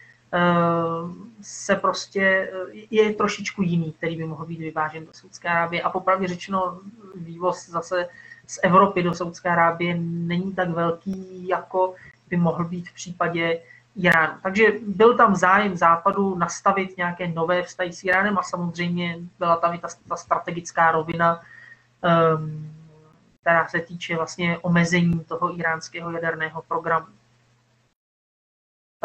se prostě je trošičku jiný, který by mohl být vyvážen do Saudské Arábie. A popravdě řečeno, vývoz zase z Evropy do Saudské Arábie není tak velký, jako by mohl být v případě Iránu. Takže byl tam zájem Západu nastavit nějaké nové vztahy s Iránem a samozřejmě byla tam i ta, ta strategická rovina, um, která se týče vlastně omezení toho iránského jaderného programu.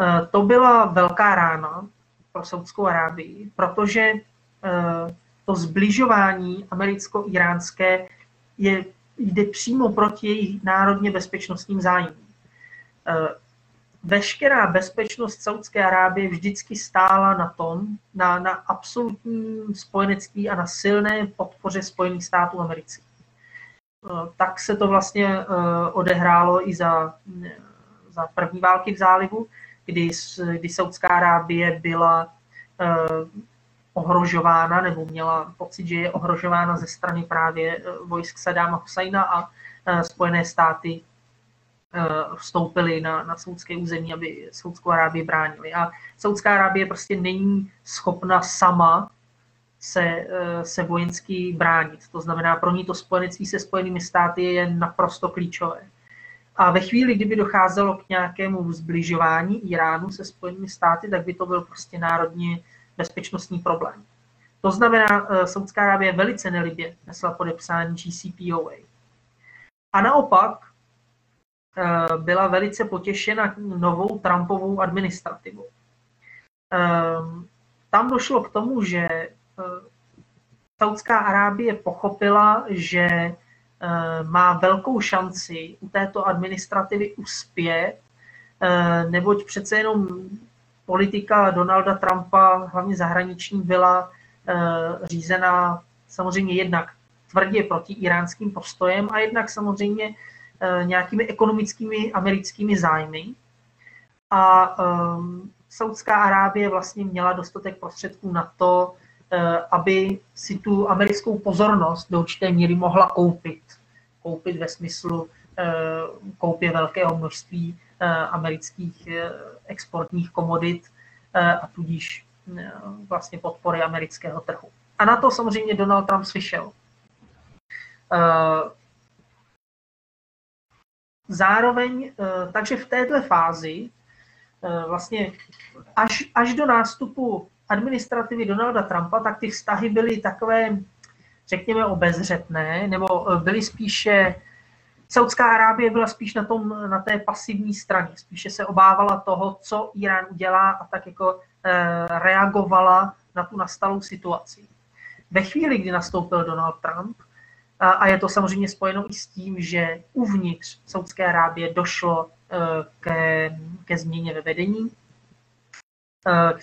Uh, to byla velká rána pro Saudskou Arábii, protože uh, to zbližování americko-iránské je, jde přímo proti jejich národně bezpečnostním zájmům. Uh, veškerá bezpečnost Saudské Arábie vždycky stála na tom, na, na absolutním spojenectví a na silné podpoře Spojených států amerických. Eh, tak se to vlastně eh, odehrálo i za, za první války v zálivu, kdy, kdy Saudská Arábie byla eh, ohrožována nebo měla pocit, že je ohrožována ze strany právě vojsk Sadáma Husajna a Spojené státy vstoupili na, na saudské území, aby Saudskou Arábii bránili. A Saudská Arábie prostě není schopna sama se, eh, se vojensky bránit. To znamená, pro ní to spojenectví se Spojenými státy je naprosto klíčové. A ve chvíli, kdyby docházelo k nějakému zbližování Iránu se Spojenými státy, tak by to byl prostě národně bezpečnostní problém. To znamená, eh, Saudská Arábie velice nelibě nesla podepsání GCPOA. A naopak, Eh, byla velice potěšena novou Trumpovou administrativou. Eh, tam došlo k tomu, že Saudská Arábie pochopila, že má velkou šanci u této administrativy uspět, neboť přece jenom politika Donalda Trumpa, hlavně zahraniční, byla řízená samozřejmě jednak tvrdě proti iránským postojem a jednak samozřejmě Eh, nějakými ekonomickými americkými zájmy. A Saudská Arábie vlastně měla dostatek prostředků na to, aby si tu americkou pozornost do určité míry mohla koupit. Koupit ve smyslu uh, koupě velkého množství uh, amerických exportních komodit a tudíž vlastně podpory amerického trhu. A na to samozřejmě Donald Trump slyšel. Zároveň, eh, takže v této fázi eh, vlastně až, až do nástupu administrativy Donalda Trumpa, tak ty vztahy byly takové, řekněme, obezřetné, nebo eh, byly spíše, Saudská Arábie byla spíš na, tom, na té pasivní straně, spíše se obávala toho, co Irán udělá a tak jako reagovala na tu nastalou situaci. Ve chvíli, kdy nastoupil Donald Trump, a je to samozřejmě spojeno i s tím, že uvnitř Saudské Arábie došlo e, ke, ke změně ve vedení. E,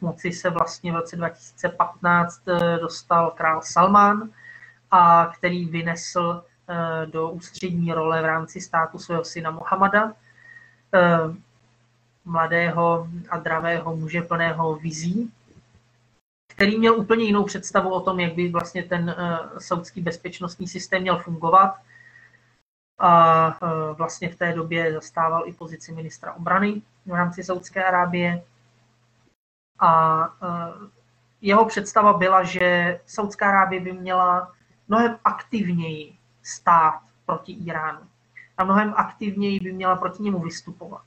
moci se vlastně v roce 2015 e, dostal král Salman, a který vynesl do ústřední role v rámci státu svého syna Mohamada, mladého a dravého muže plného vizí, který měl úplně jinou představu o tom, jak by vlastně ten saudský bezpečnostní systém měl fungovat. A vlastně v té době zastával i pozici ministra obrany v rámci Saudské Arábie. A uh, jeho představa byla, že Saudská Arábie by měla mnohem aktivněji stát proti Iránu. A mnohem aktivněji by měla proti němu vystupovat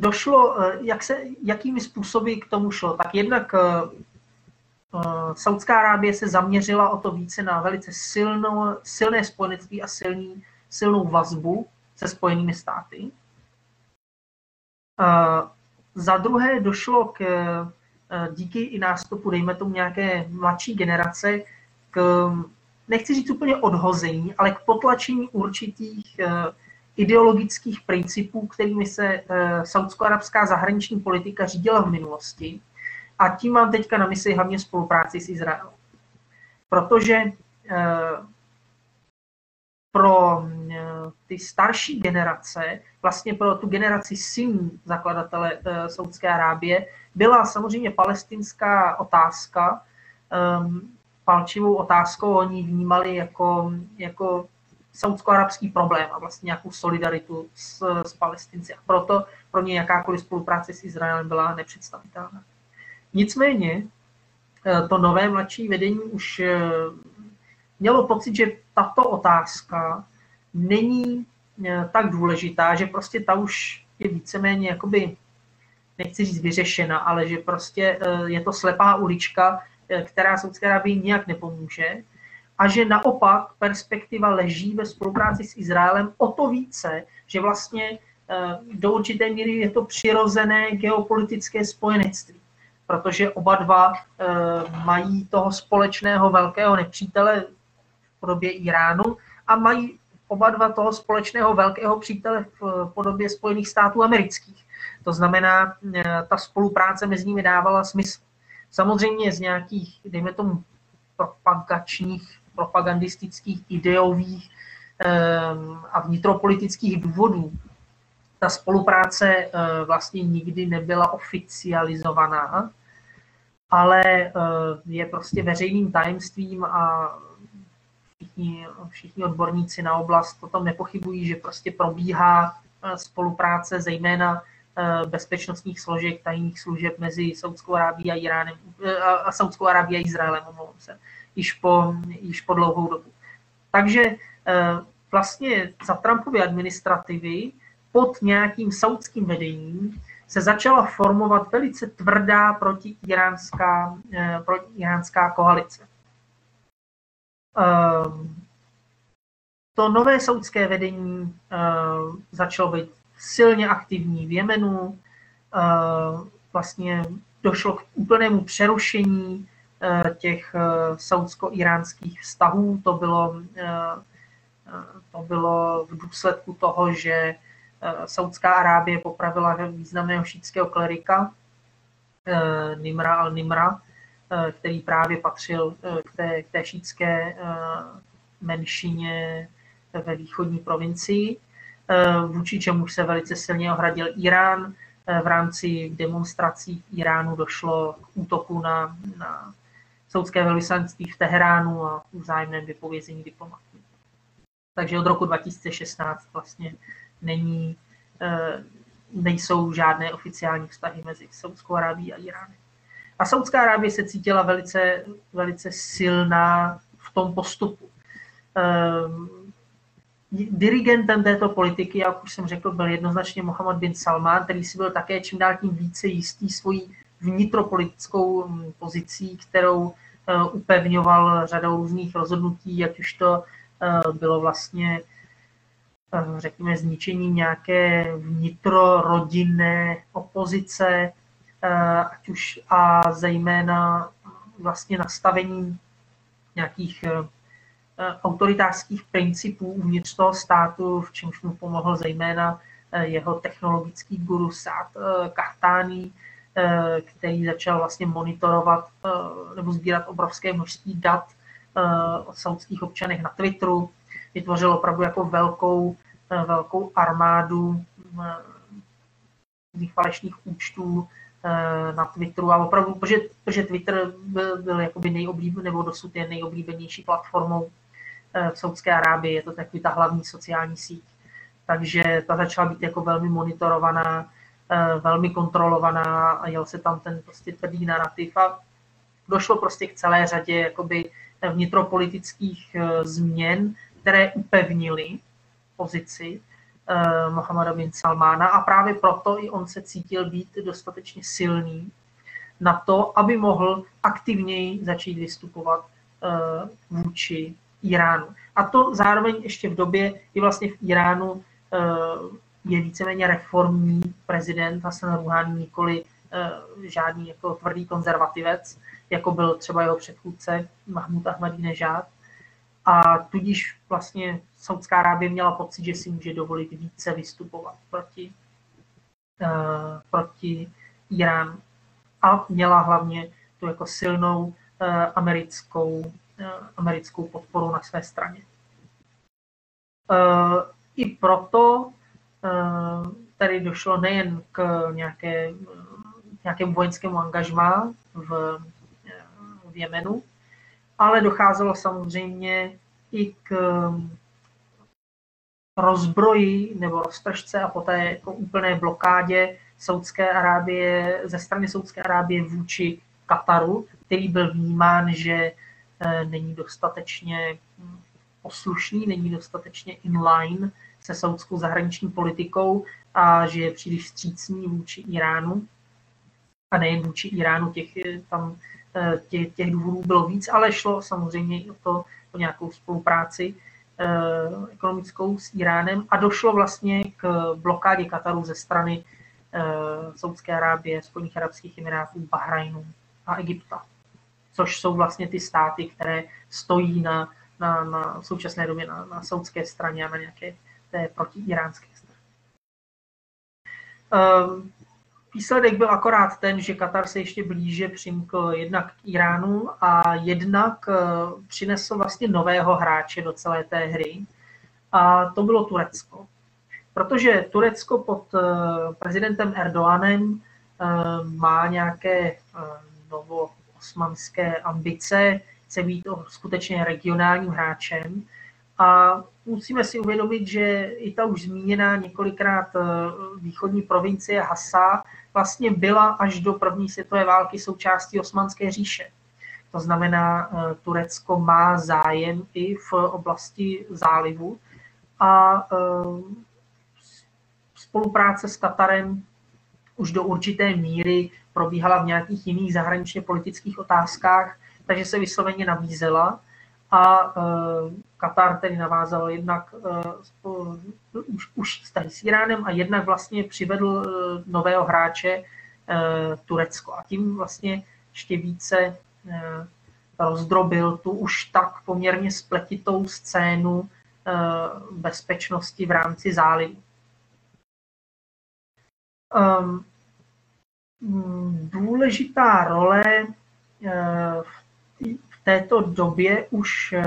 došlo, eh, jak se, jakými způsoby k tomu šlo? Tak jednak Saudská Arábie se zaměřila o to více na velice silnou, silné spojenectví a silný, silnou vazbu se spojenými státy. Za druhé došlo k, uh, díky i nástupu, dejme tomu nějaké mladší generace, k, nechci říct úplně odhození, ale k potlačení určitých uh, ideologických principů, kterými se eh, saudsko-arabská zahraniční politika řídila v minulosti. A tím mám teďka na mysli hlavně spolupráci s Izraelem. Protože eh, pro eh, ty starší generace, vlastně pro tu generaci synů zakladatele Saudské Arábie, byla samozřejmě palestinská otázka ehm, palčivou otázkou, oni vnímali jako, jako saudsko-arabský problém a vlastně nějakou solidaritu s, s palestinci. A proto pro ně jakákoliv spolupráce s Izraelem byla nepředstavitelná. Nicméně eh, to nové mladší vedení už eh, mělo pocit, že tato otázka není eh, tak důležitá, že prostě ta už je víceméně jakoby, nechci říct vyřešena, ale že prostě je to slepá ulička, která Saudské Arabii nijak nepomůže a že naopak perspektiva leží ve spolupráci s Izraelem o to více, že vlastně do určité míry je to přirozené geopolitické spojenectví protože oba dva eh, mají toho společného velkého nepřítele podobě Iránu a mají oba dva toho společného velkého přítele v podobě Spojených států amerických. To znamená, eh, ta spolupráce mezi nimi dávala smysl. Samozřejmě z nějakých, dejme tomu, propagačních, propagandistických, ideových eh, a vnitropolitických důvodů ta spolupráce vlastně nikdy nebyla oficializovaná, ale eh, je prostě veřejným tajemstvím a všichni, všichni odborníci na oblast o tom nepochybují, že prostě probíhá eh, spolupráce zejména eh, bezpečnostních složek tajných služeb mezi Saudskou Arábií a Iránem a Saudskou Arábií a Izraelem, omlouvám se, již po, již po dlouhou dobu. Takže vlastně za Trumpovy administrativy pod nějakým saudským vedením se začala formovat velice tvrdá protiiránská, eh, protiiránská koalice. Ehm, to nové saudské vedení eh, začalo být silně aktivní v Jemenu, eh, vlastně došlo k úplnému přerušení těch saudsko-iránských vztahů. To bylo, to bylo v důsledku toho, že Eh, Saudská Arábie popravila významného šítského klerika eh, Nimra al-Nimra, eh, který právě patřil k té, k té šítské menšině ve východní provincii, vůči čemu se velice silně ohradil Irán. V rámci demonstrací v Iránu došlo k útoku na, na soudské velvyslanectví v Teheránu a vzájemném vypovězení diplomatů. Takže od roku 2016 vlastně není, eh, nejsou žádné oficiální vztahy mezi Saudskou Arábií a Iránem. A Saudská Arábie se cítila velice, velice silná v tom postupu. Ehm, dirigentem této politiky, jak už jsem řekl, byl jednoznačně Mohammed bin Salman, který si byl také čím dál tím více jistý svojí vnitropolitickou hm, pozicí, kterou eh, upevňoval řadou různých rozhodnutí, ať už to eh, bylo vlastně Eh, řekněme, zničení nějaké vnitrorodinné opozice, ať už a zejména vlastně nastavení nějakých eh, autoritářských principů uvnitř toho státu, v čemž mu pomohl zejména jeho technologický guru Sát Kahtani, který začal vlastně monitorovat nebo sbírat obrovské množství dat o saudských občanech na Twitteru, vytvořil opravdu jako velkou, eh, velkou armádu falešných účtů eh, na Twitteru a opravdu, protože, protože Twitter byl, byl jakoby nejoblíbenější, nebo dosud je nejoblíbenější platformou eh, v Saudské Arábii, je to takový ta hlavní sociální síť. Takže ta začala být jako velmi monitorovaná, velmi kontrolovaná a jel se tam ten prostě tvrdý narrativ a došlo prostě k celé řadě jakoby vnitropolitických změn, které upevnily pozici uh, Mohameda bin Salmána a právě proto i on se cítil být dostatečně silný na to, aby mohl aktivněji začít vystupovat uh, vůči Iránu. A to zároveň ještě v době, kdy vlastně v Iránu uh, je víceméně reformní prezident Hassan Rouhani, nikoli uh, žádný jako tvrdý konzervativec, jako byl třeba jeho předchůdce Mahmud Ahmadinejad, a tudíž vlastně Saudská Arábie měla pocit, že si může dovolit více vystupovat proti, uh, proti Iránu. A měla hlavně tu jako silnou uh, americkou, uh, americkou podporu na své straně. Uh, I proto uh, tady došlo nejen k nějaké, nějakému vojenskému angažmá v, v Jemenu, ale docházelo samozřejmě i k rozbroji nebo roztržce a poté jako úplné blokádě Saudské Arábie, ze strany Saudské Arábie vůči Kataru, který byl vnímán, že eh, není dostatečně hm, poslušný, není dostatečně in-line se saudskou zahraniční politikou a že je příliš vstřícný vůči Iránu. A nejen vůči Iránu, těch, tam, eh, těch, těch důvodů bylo víc, ale šlo samozřejmě i o to, o nějakou spolupráci eh, ekonomickou s Iránem a došlo vlastně k blokádě Kataru ze strany eh, Saudské Arábie, Spojených Arabských Emirátů, Bahrajnu a Egypta, což jsou vlastně ty státy, které stojí na, na, na současné době na, na saudské straně a na nějaké té protiiránské straně. Um, výsledek byl akorát ten, že Katar se ještě blíže přimkl jednak k Iránu a jednak uh, přinesl vlastně nového hráče do celé té hry a to bylo Turecko. Protože Turecko pod uh, prezidentem Erdoganem uh, má nějaké novoosmanské ambice, chce být skutečně regionálním hráčem a musíme si uvědomit, že i ta už zmíněná několikrát eh, východní provincie Hasa vlastně byla až do první světové války součástí Osmanské říše. To znamená, eh, Turecko má zájem i v oblasti zálivu a eh, spolupráce s Katarem už do určité míry probíhala v nějakých jiných zahraničně politických otázkách, takže se vysloveně nabízela a Katar tedy navázal jednak uh, už, už vztahy s Iránem a jednak vlastně přivedl uh, nového hráče uh, Turecko a tím vlastně ještě více uh, rozdrobil tu už tak poměrně spletitou scénu uh, bezpečnosti v rámci zálivu. Um, důležitá role v této době už eh,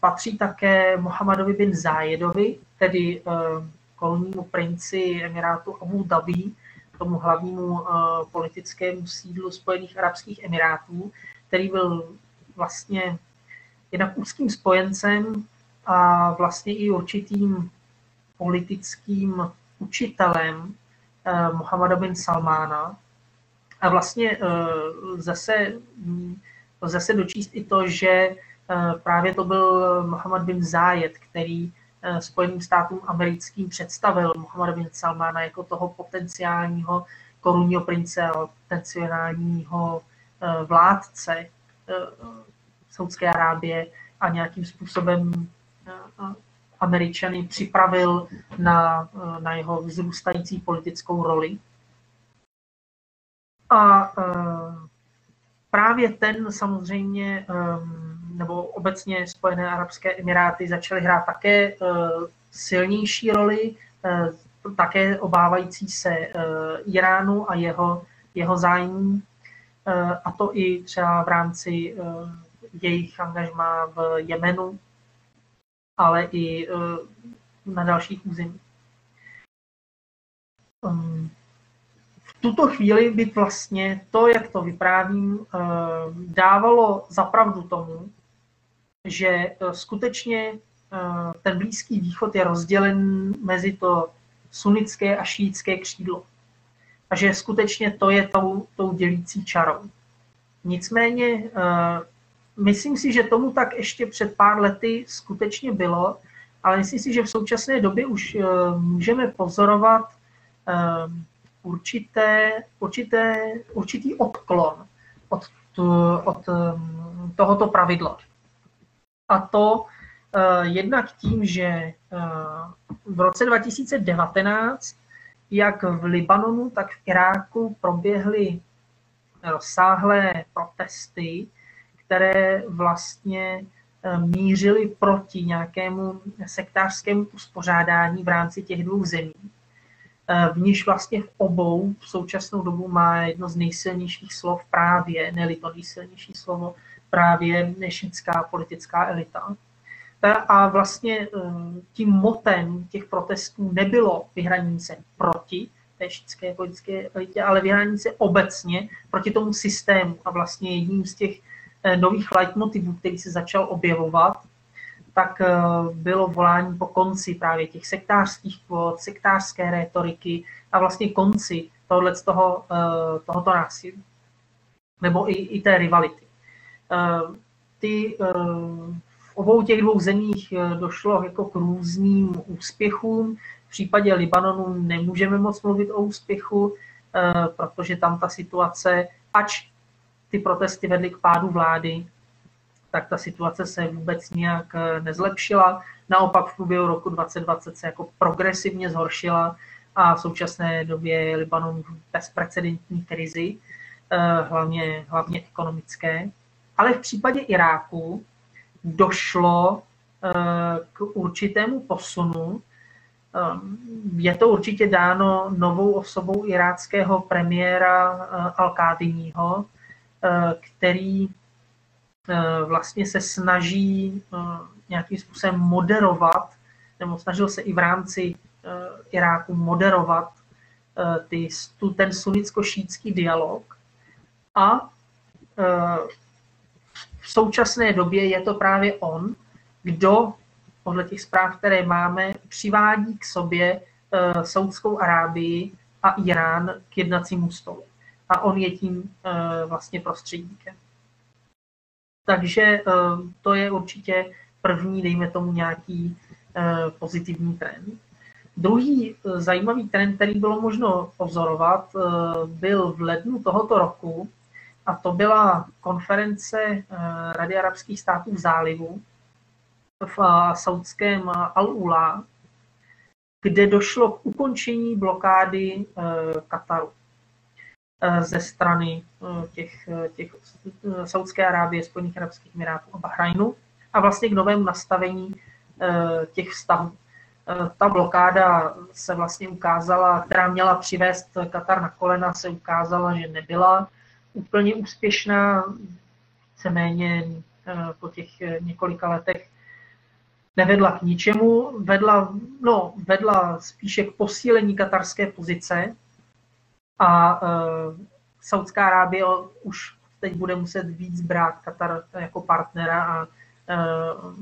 patří také Mohamedovi bin Zájedovi, tedy eh, kolonnímu princi Emirátu Abu Dhabi, tomu hlavnímu eh, politickému sídlu Spojených Arabských Emirátů, který byl vlastně jednak úzkým spojencem a vlastně i určitým politickým učitelem Mohameda bin Salmána. A vlastně zase lze se dočíst i to, že eh, právě to byl Mohammed bin Zayed, který eh, Spojeným státům americkým představil Mohammed bin Salmana jako toho potenciálního korunního prince a potenciálního eh, vládce Saudské Arábie a nějakým způsobem Američany připravil na, na jeho vzrůstající politickou roli. A právě ten samozřejmě, ehm, nebo obecně Spojené arabské emiráty začaly hrát také eh, silnější roli, eh, také obávající se eh, Iránu a jeho, jeho zájmů, a to i třeba v rámci jejich angažmá v Jemenu, ale i na dalších územích. Ehm, tuto chvíli by vlastně to, jak to vyprávím, eh, dávalo zapravdu tomu, že eh, skutečně eh, ten Blízký východ je rozdělen mezi to sunnické a šítské křídlo. A že skutečně to je tou, tou dělící čarou. Nicméně, myslím si, že tomu tak ještě před pár lety skutečně bylo, ale myslím si, že v současné době už můžeme pozorovat určité, určité, určitý odklon od, od um, tohoto pravidla. A to uh, jednak tím, že uh, v roce 2019 jak v Libanonu, tak v Iráku proběhly rozsáhlé protesty, které vlastně uh, mířily proti nějakému sektářskému uspořádání v rámci těch dvou zemí. Eh, v níž vlastně v obou v současnou dobu má jedno z nejsilnějších slov právě, ne to nejsilnější slovo, právě šítská politická elita. A vlastně eh, tím motem těch protestů nebylo vyhraní se proti té šítské politické elitě, ale vyhraní se obecně proti tomu systému. A vlastně jedním z těch nových leitmotivů, který se začal objevovat, tak bylo volání po konci právě těch sektářských kvót, sektářské rétoriky a vlastně konci tohle z toho, tohoto násilí. Nebo i, i té rivality. Ty v obou těch dvou zemích došlo jako k různým úspěchům. V případě Libanonu nemůžeme moc mluvit o úspěchu, eh, protože tam ta situace, ač ty protesty vedly k pádu vlády, tak ta situace se vůbec nijak eh, nezlepšila. Naopak v průběhu roku 2020 se jako progresivně zhoršila a v současné době je Libanon v bezprecedentní krizi, eh, hlavně, hlavně ekonomické. Ale v případě Iráku došlo k určitému posunu je to určitě dáno novou osobou iráckého premiéra eh, al eh, který eh, vlastně se snaží nějakým způsobem moderovat, nebo snažil se i v rámci Iráku moderovat ty, ten sunnicko-šítský dialog. A v současné době je to právě on, kdo podle těch zpráv, které máme, přivádí k sobě uh, Saudskou Arábii a Irán k jednacímu stolu. A on je tím vlastně prostředníkem. Takže uh, to je určitě první, dejme tomu, nějaký uh, pozitivní trend. Druhý zajímavý trend, který bylo možno pozorovat, byl v lednu tohoto roku, a to byla konference Rady arabských států v zálivu, v saudském Al-Ula, kde došlo k ukončení blokády eh, Kataru eh, ze strany eh, těch, těch Saudské Arábie, Spojených arabských emirátů a Bahrajnu a vlastně k novému nastavení těch vztahů. Ta blokáda se vlastně ukázala, která měla přivést Katar na kolena, se ukázala, že nebyla úplně úspěšná, víceméně po těch několika letech nevedla k ničemu, vedla, no, vedla spíše k posílení katarské pozice a uh, Saudská Arábie už teď bude muset víc brát Katar jako partnera, a, uh,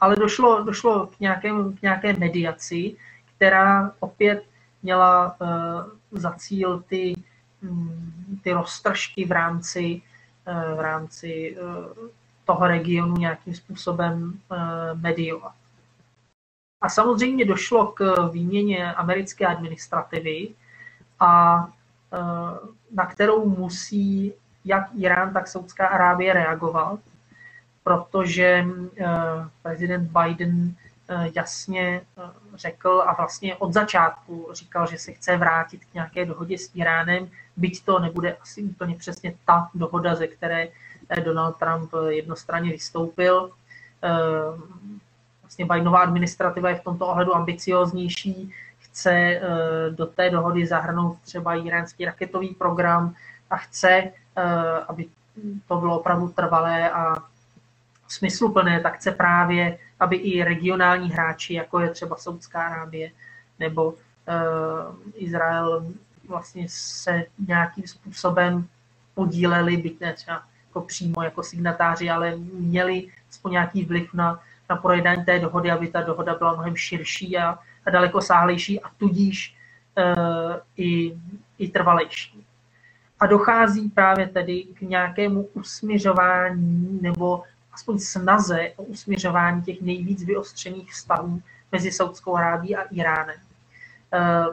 ale došlo, došlo k, nějakém, k nějaké mediaci, která opět měla uh, za cíl ty, um, ty roztržky v rámci, v rámci toho regionu nějakým způsobem eh, mediovat. A samozřejmě došlo k výměně americké administrativy, a eh, na kterou musí jak Irán, tak Saudská Arábie reagovat, protože eh, prezident Biden jasně řekl a vlastně od začátku říkal, že se chce vrátit k nějaké dohodě s Iránem, byť to nebude asi úplně přesně ta dohoda, ze které Donald Trump jednostranně vystoupil. Vlastně Bidenová administrativa je v tomto ohledu ambicioznější, chce eh, do té dohody zahrnout třeba iránský raketový program a chce, eh, aby to bylo opravdu trvalé a smysluplné, tak chce právě, aby i regionální hráči, jako je třeba Saudská Arábie nebo Izrael, vlastně se nějakým způsobem podíleli, byť ne třeba jako přímo jako signatáři, ale měli aspoň nějaký vliv na, na projednání té dohody, aby ta dohoda byla mnohem širší a, a daleko sáhlejší a tudíž e, i, i trvalejší. A dochází právě tedy k nějakému usměřování nebo aspoň snaze o usměřování těch nejvíc vyostřených vztahů mezi Saudskou Arábí a Iránem. E,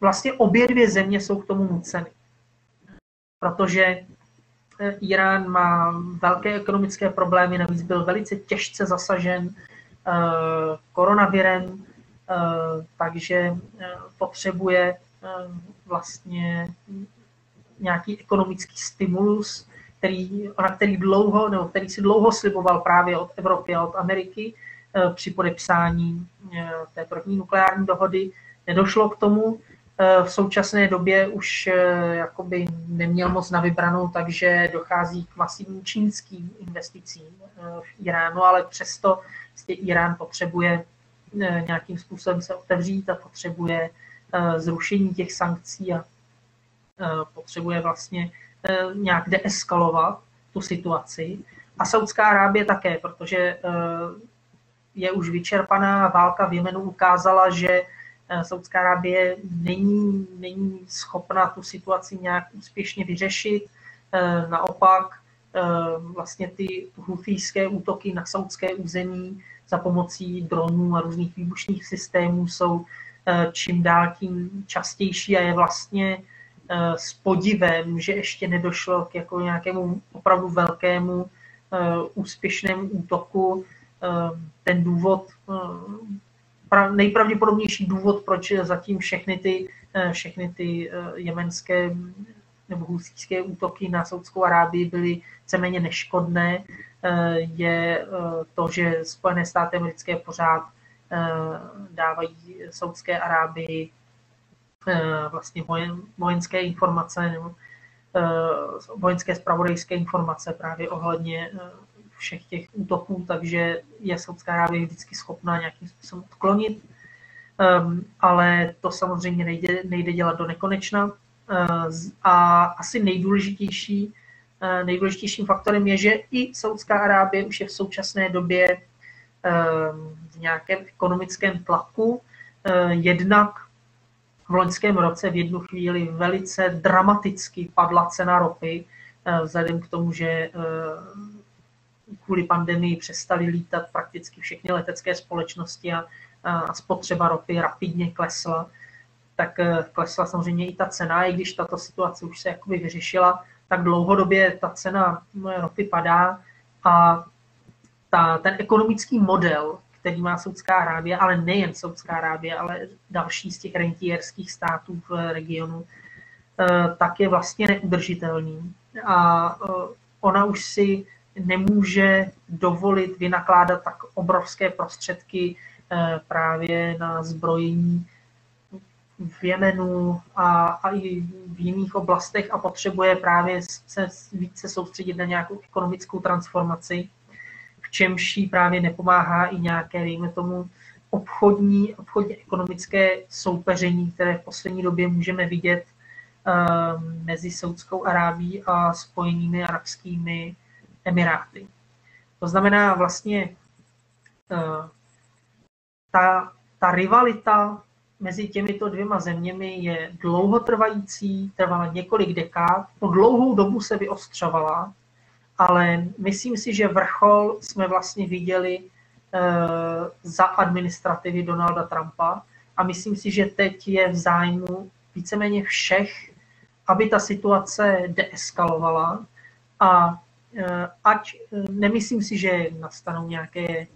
vlastně obě dvě země jsou k tomu nuceny, protože Irán má velké ekonomické problémy, navíc byl velice těžce zasažen eh, koronavirem, eh, takže eh, potřebuje vlastně nějaký ekonomický stimulus, který, na který dlouho, nebo který si dlouho sliboval právě od Evropy a od Ameriky při podepsání té první nukleární dohody. Nedošlo k tomu, Eh, v současné době už eh, jakoby neměl moc na vybranou, takže dochází k masivním čínským investicím eh, v Iránu, ale přesto Irán potřebuje nějakým způsobem se otevřít a potřebuje zrušení těch sankcí a potřebuje vlastně nějak deeskalovat tu situaci. A Saudská Arábie také, protože je už vyčerpaná. Válka v Jemenu ukázala, že Saudská Arábie není, není schopna tu situaci nějak úspěšně vyřešit. Naopak vlastně ty hufijské útoky na saudské území za pomocí dronů a různých výbušných systémů jsou eh, čím dál tím častější a je vlastně eh, s podivem, že ještě nedošlo k jako nějakému opravdu velkému eh, úspěšnému útoku. Ten důvod, nejpravděpodobnější důvod, proč zatím všechny ty, všechny ty jemenské nebo husíské útoky na Saudskou Arábii byly víceméně neškodné, je eh, to, že Spojené státy americké pořád eh, dávají Saudské Arábii vlastně vojenské informace nebo vojenské spravodajské informace právě ohledně všech těch útoků, takže je Saudská Arábie vždycky schopná nějakým způsobem odklonit, ehm, ale to samozřejmě nejde, nejde dělat do nekonečna. A asi nejdůležitější Eh, nejdůležitějším faktorem je, že i Saudská Arábie už je v současné době eh, v nějakém ekonomickém tlaku. Eh, jednak v loňském roce v jednu chvíli velice dramaticky padla cena ropy, vzhledem k tomu, že kvůli pandemii přestali lítat prakticky všechny letecké společnosti a, a spotřeba ropy rapidně klesla, tak klesla samozřejmě i ta cena, i když tato situace už se jakoby vyřešila, tak dlouhodobě ta cena ropy padá a ta, ten ekonomický model, který má Saudská Arábie, ale nejen Saudská Arábie, ale další z těch rentierských států v regionu, eh, tak je vlastně neudržitelný. A eh, ona už si nemůže dovolit vynakládat tak obrovské prostředky eh, právě na zbrojení v Jemenu a, a i v jiných oblastech a potřebuje právě se více soustředit na nějakou ekonomickou transformaci, v čemž jí právě nepomáhá i nějaké, dejme tomu, obchodní, obchodně ekonomické soupeření, které v poslední době můžeme vidět um, mezi Saudskou Arábí a spojenými arabskými emiráty. To znamená vlastně uh, ta, ta rivalita mezi těmito dvěma zeměmi je dlouhotrvající, trvala několik dekád, po dlouhou dobu se vyostřovala, ale myslím si, že vrchol jsme vlastně viděli e, za administrativy Donalda Trumpa. A myslím si, že teď je v zájmu víceméně všech, aby ta situace deeskalovala. A e, ať, e, nemyslím si, že nastanou nějaké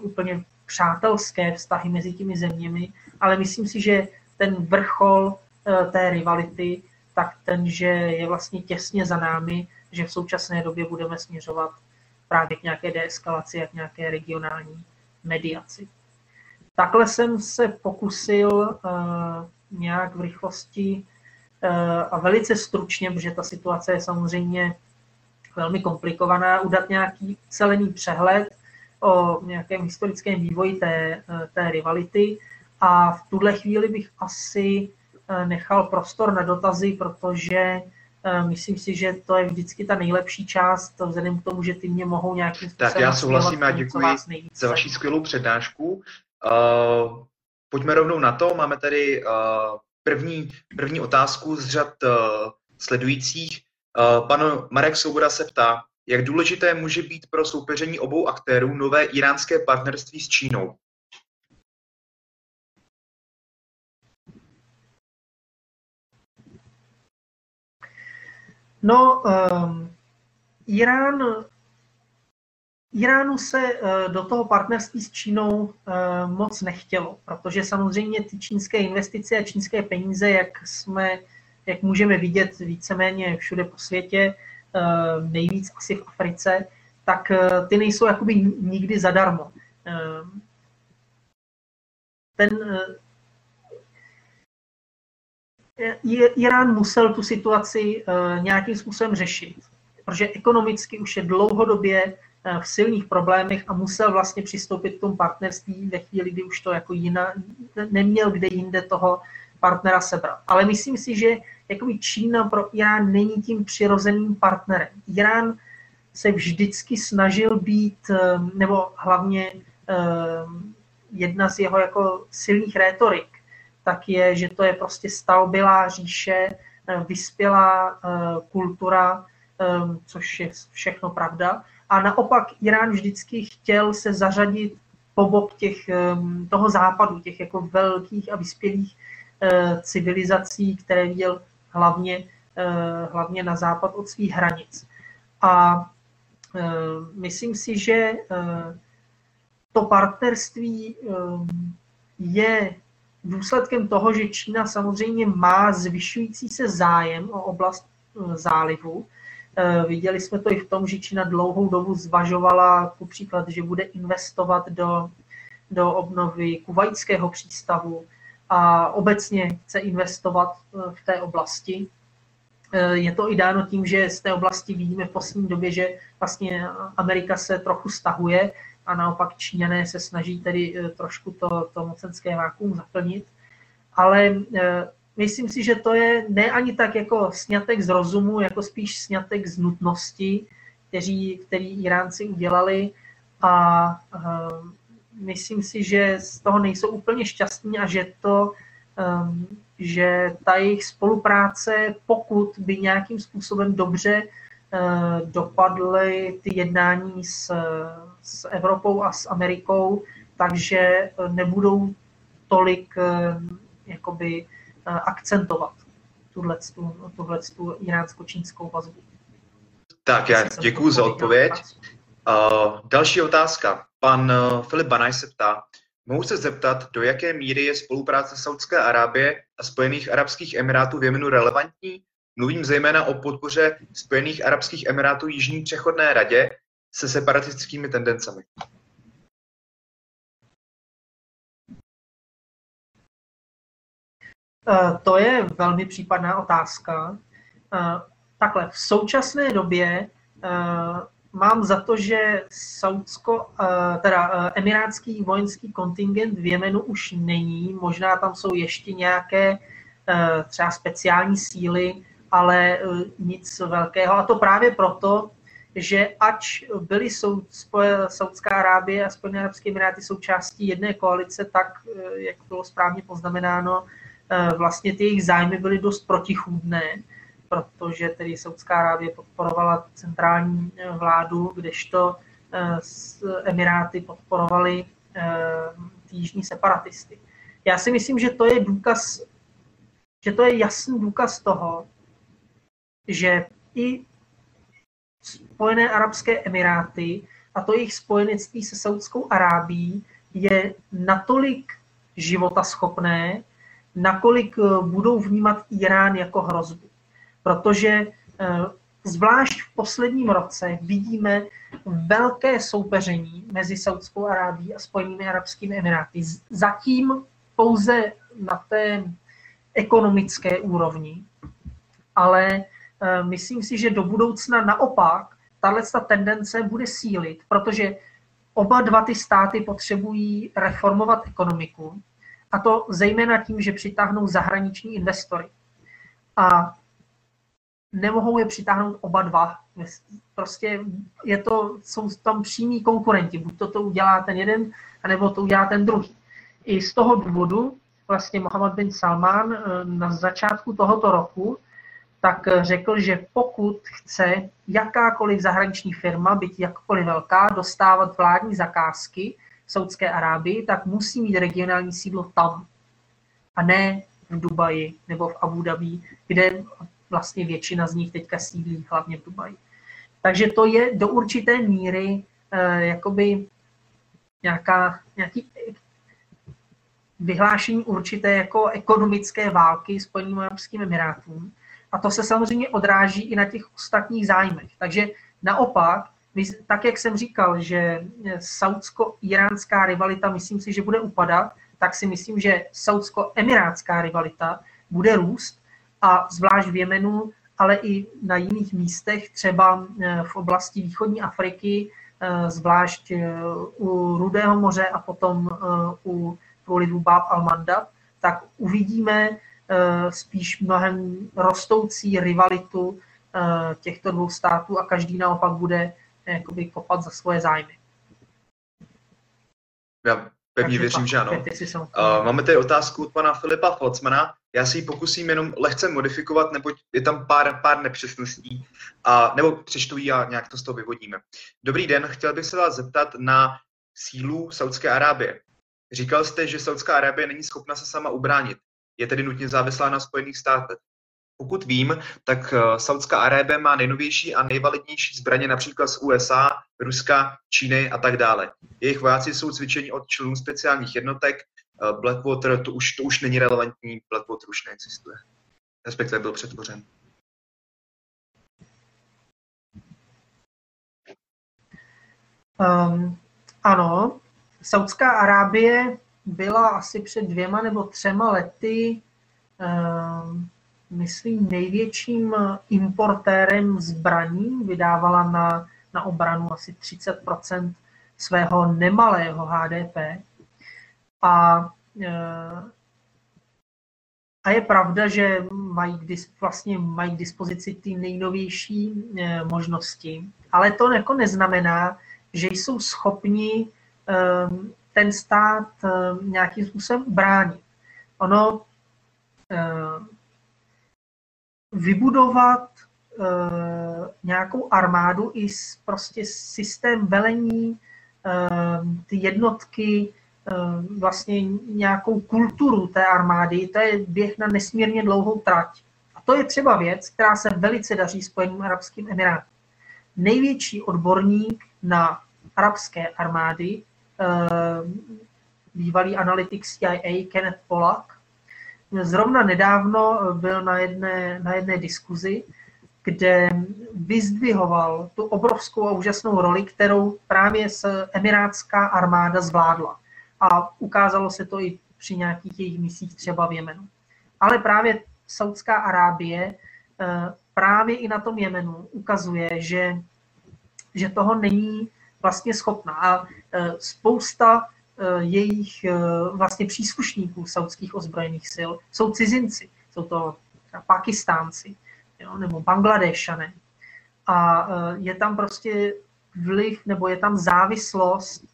úplně přátelské vztahy mezi těmi zeměmi, ale myslím si, že ten vrchol eh, té rivality, tak ten, že je vlastně těsně za námi, že v současné době budeme směřovat právě k nějaké deeskalaci a k nějaké regionální mediaci. Takhle jsem se pokusil uh, nějak v rychlosti uh, a velice stručně, protože ta situace je samozřejmě velmi komplikovaná, udat nějaký celený přehled o nějakém historickém vývoji té, eh, té rivality a v tuhle chvíli bych asi eh, nechal prostor na dotazy, protože eh, myslím si, že to je vždycky ta nejlepší část, vzhledem k tomu, že ty mě mohou nějakým způsobem... Tak já souhlasím a děkuji za vaši skvělou přednášku. Uh, pojďme rovnou na to. Máme tady uh, první, první otázku z řad uh, sledujících. Uh, pan Marek Svoboda se ptá, jak důležité může být pro soupeření obou aktérů nové iránské partnerství s Čínou? No, um, Irán, Iránu se uh, do toho partnerství s Čínou uh, moc nechtělo, protože samozřejmě ty čínské investice a čínské peníze, jak jsme, jak můžeme vidět víceméně všude po světě, nejvíc asi v Africe, tak eh, ty nejsou jakoby nikdy zadarmo. Eh, ten Irán musel tu situaci nějakým způsobem řešit, protože ekonomicky už je dlouhodobě v silných problémech a musel vlastně přistoupit k tomu partnerství ve chvíli, kdy už to jako jiná, neměl kde jinde toho partnera sebrat. Ale myslím si, že jakoby Čína pro Irán není tím přirozeným partnerem. Irán se vždycky snažil být, nebo hlavně jedna z jeho jako silných rétorik, tak je, že to je prostě stavbylá říše, vyspělá kultura, což je všechno pravda. A naopak Irán vždycky chtěl se zařadit po bok těch, toho západu, těch jako velkých a vyspělých eh, civilizací, které viděl hlavně, eh, hlavně na západ od svých hranic. A eh, myslím si, že to partnerství je důsledkem toho, že Čína samozřejmě má zvyšující se zájem o oblast zálivu, Eh, viděli jsme to i v tom, že Čína dlouhou dobu zvažovala ku příklad, že bude investovat do, do obnovy kuvajského přístavu a obecně chce investovat eh, v té oblasti. Eh, je to i dáno tím, že z té oblasti vidíme v poslední době, že vlastně Amerika se trochu stahuje a naopak Číňané se snaží tedy trošku to, to mocenské vákuum zaplnit. Ale myslím si, že to je ne ani tak jako snětek z rozumu, jako spíš snětek z nutnosti, kteří, který Iránci udělali a myslím si, že z toho nejsou úplně šťastní a že to, um, že ta jejich spolupráce, pokud by nějakým způsobem dobře uh, dopadly ty jednání s, s Evropou a s Amerikou, takže nebudou tolik uh, jakoby akcentovat tuhle tu iránsko-čínskou vazbu. Tak, já děkuji za odpověď. Uh, další otázka. Pan uh, Filip Banaj se ptá, mohu se zeptat, do jaké míry je spolupráce Saudské Arábie a Spojených Arabských Emirátů v Jemenu relevantní? Mluvím zejména o podpoře Spojených Arabských Emirátů Jižní přechodné radě se separatistickými tendencemi. Eh, to je velmi případná otázka. Eh, takhle, v současné době eh, mám za to, že Saudsko, teda emirátský vojenský kontingent v Jemenu už není. Možná tam jsou ještě nějaké třeba speciální síly, ale nic velkého. A to právě proto, že ač byly Saudská Arábie a Spojené arabské emiráty součástí jedné koalice, tak, jak bylo správně poznamenáno, Eh, vlastně ty jejich zájmy byly dost protichůdné, protože tedy Saudská Arábie podporovala centrální eh, vládu, kdežto eh, Emiráty podporovaly jižní separatisty. Já si myslím, že to je důkaz, že to je jasný důkaz toho, že i Spojené arabské emiráty a to jejich spojenectví se Saudskou Arábí je natolik životaschopné, nakolik eh, budou vnímat Irán jako hrozbu. Protože eh, zvlášť v posledním roce vidíme velké soupeření mezi Saudskou Arábií a Spojenými arabskými emiráty. Zatím pouze na té ekonomické úrovni, ale eh, myslím si, že do budoucna naopak tahle tendence bude sílit, protože oba dva ty státy potřebují reformovat ekonomiku a to zejména tím, že přitáhnou zahraniční investory. A nemohou je přitáhnout oba dva. Prostě je to, jsou tam přímí konkurenti. Buď to, to udělá ten jeden, anebo to udělá ten druhý. I z toho důvodu vlastně Mohammed bin Salman eh, na začátku tohoto roku tak řekl, že pokud chce jakákoliv zahraniční firma, byť jakkoliv velká, dostávat vládní zakázky, Saudské Arábii, tak musí mít regionální sídlo tam a ne v Dubaji nebo v Abu Dhabi, kde vlastně většina z nich teďka sídlí, hlavně v Dubaji. Takže to je do určité míry eh, jakoby nějaká, nějaký vyhlášení určité jako ekonomické války Spojeným arabským emirátům. A to se samozřejmě odráží i na těch ostatních zájmech. Takže naopak tak jak jsem říkal, že saudsko-iránská rivalita, myslím si, že bude upadat, tak si myslím, že saudsko-emirátská rivalita bude růst a zvlášť v Jemenu, ale i na jiných místech, třeba eh, v oblasti východní Afriky, eh, zvlášť eh, u Rudého moře a potom u průlivu Bab al-Manda, tak uvidíme spíš mnohem rostoucí rivalitu těchto dvou států a každý naopak bude jakoby kopat za svoje zájmy. Já pevně věřím, že ano. Máme tady otázku od pana Filipa Folcmana. Já si ji pokusím jenom lehce modifikovat, neboť je tam pár, pár nepřesností, a, nebo přečtu a nějak to z toho vyvodíme. Dobrý den, chtěl bych se vás zeptat na sílu Saudské Arábie. Říkal jste, že Saudská Arábie není schopna se sama ubránit. Je tedy nutně závislá na Spojených státech. Pokud vím, tak eh, Saudská Arábie má nejnovější a nejvalidnější zbraně například z USA, Ruska, Číny a tak dále. Jejich vojáci jsou cvičeni od členů speciálních jednotek. Eh, Blackwater to už, to už není relevantní, Blackwater už neexistuje. Respektive byl přetvořen. Um, ano, Saudská Arábie byla asi před dvěma nebo třema lety um, myslím, největším importérem zbraní, vydávala na, na obranu asi 30% svého nemalého HDP. A, e, a je pravda, že mají vlastně mají k dispozici ty nejnovější e, možnosti, ale to jako neznamená, že jsou schopni e, ten stát nějakým způsobem bránit. Ono vybudovat nějakou armádu i prostě systém velení, ty jednotky, vlastně nějakou kulturu té armády, to je běh na nesmírně dlouhou trať. A to je třeba věc, která se velice daří Spojeným arabským emirátům. Největší odborník na arabské armády, bývalý analytik CIA Kenneth Pollack, Zrovna nedávno byl na jedné, na jedné diskuzi, kde vyzdvihoval tu obrovskou a úžasnou roli, kterou právě emirátská armáda zvládla. A ukázalo se to i při nějakých jejich misích třeba v Jemenu. Ale právě Saudská Arábie eh, právě i na tom Jemenu ukazuje, že, že toho není vlastně schopná. A eh, spousta Eh, jejich vlastně příslušníků saudských ozbrojených sil jsou cizinci. Jsou to Pakistánci jo, nebo Bangladešané. A je tam prostě vliv nebo je tam závislost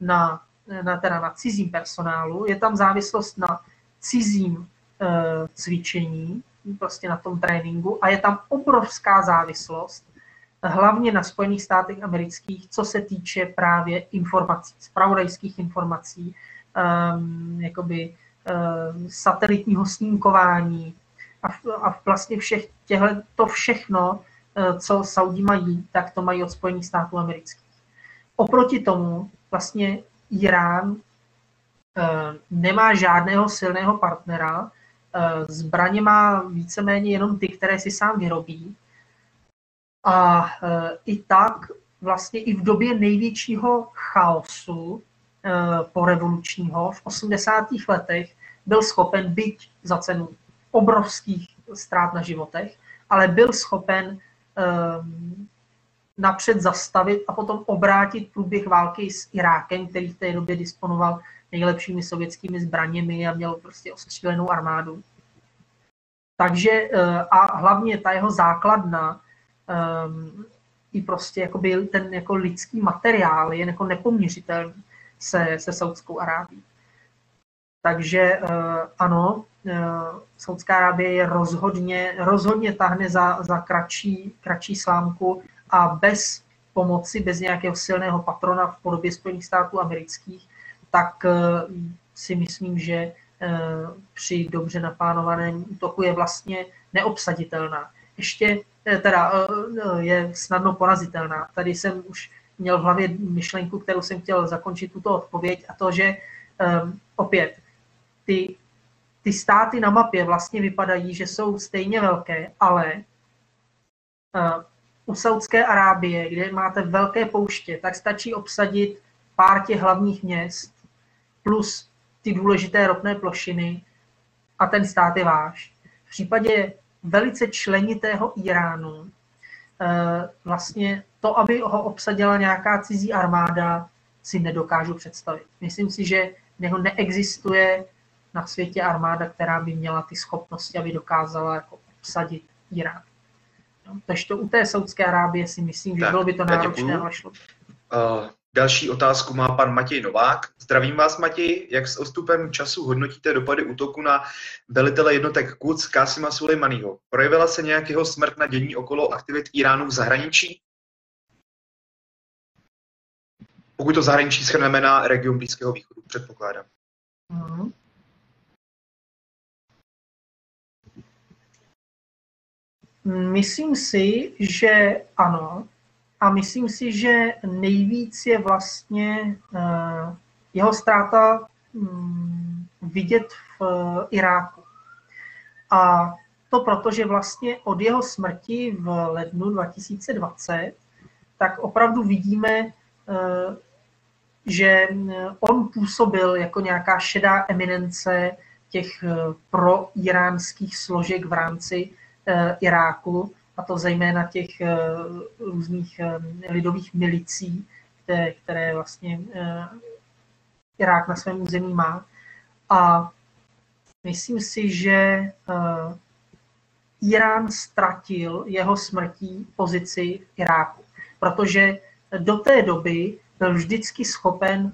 na, na, teda na cizím personálu, je tam závislost na cizím e, cvičení, prostě na tom tréninku a je tam obrovská závislost hlavně na Spojených státech amerických, co se týče právě informací, spravodajských informací, um, jakoby um, satelitního snímkování a, a vlastně všech těhle, to všechno, uh, co Saudi mají, tak to mají od Spojených států amerických. Oproti tomu vlastně Irán uh, nemá žádného silného partnera, uh, zbraně má víceméně jenom ty, které si sám vyrobí, a e, i tak vlastně i v době největšího chaosu e, porevolučního v 80. letech byl schopen byť za cenu obrovských ztrát na životech, ale byl schopen napřed zastavit a potom obrátit průběh války s Irákem, který v té době disponoval nejlepšími sovětskými zbraněmi a měl prostě ostřílenou armádu. Takže a hlavně ta jeho základna um, i prostě jakoby ten jako lidský materiál je jako nepoměřitelný se, se Saudskou Arábí. Takže uh, ano, Saudská Arábie je rozhodně, rozhodně tahne za, za kratší, kratší slámku a bez pomoci, bez nějakého silného patrona v podobě Spojených států amerických, tak uh, si myslím, že při dobře naplánovaném útoku je vlastně neobsaditelná. Ještě Eh, teda eh, je snadno porazitelná. Tady jsem už měl v hlavě myšlenku, kterou jsem chtěl zakončit tuto odpověď a to, že um, opět ty, ty státy na mapě vlastně vypadají, že jsou stejně velké, ale u Saudské Arábie, kde máte velké pouště, tak stačí obsadit pár těch hlavních měst plus ty důležité ropné plošiny a ten stát je váš. V případě velice členitého Iránu. Eh, vlastně to, aby ho obsadila nějaká cizí armáda, si nedokážu představit. Myslím si, že neexistuje na světě armáda, která by měla ty schopnosti, aby dokázala jako obsadit Irák. No, takže to u té Saudské Arábie si myslím, že tak, bylo by to náročné, ale šlo. Uh, další otázku má pan Matěj Novák. Zdravím vás, Matěj. Jak s odstupem času hodnotíte dopady útoku na velitele jednotek Quds Kasima Sulejmaniho? Projevila se nějakého smrt na dění okolo aktivit Iránu v zahraničí? Pokud to zahraničí schrneme na region Blízkého východu, předpokládám. Mm-hmm. Myslím si, že ano. A myslím si, že nejvíc je vlastně uh, jeho ztráta um, vidět v uh, Iráku. A to proto, že vlastně od jeho smrti v lednu 2020, tak opravdu vidíme, uh, že on působil jako nějaká šedá eminence těch proiránských složek v rámci Eh, Iráku, a to zejména těch eh, různých eh, lidových milicí, které, které vlastně Irák na svém území má. A myslím si, že Irán ztratil jeho smrtí pozici v Iráku, protože do té doby byl vždycky schopen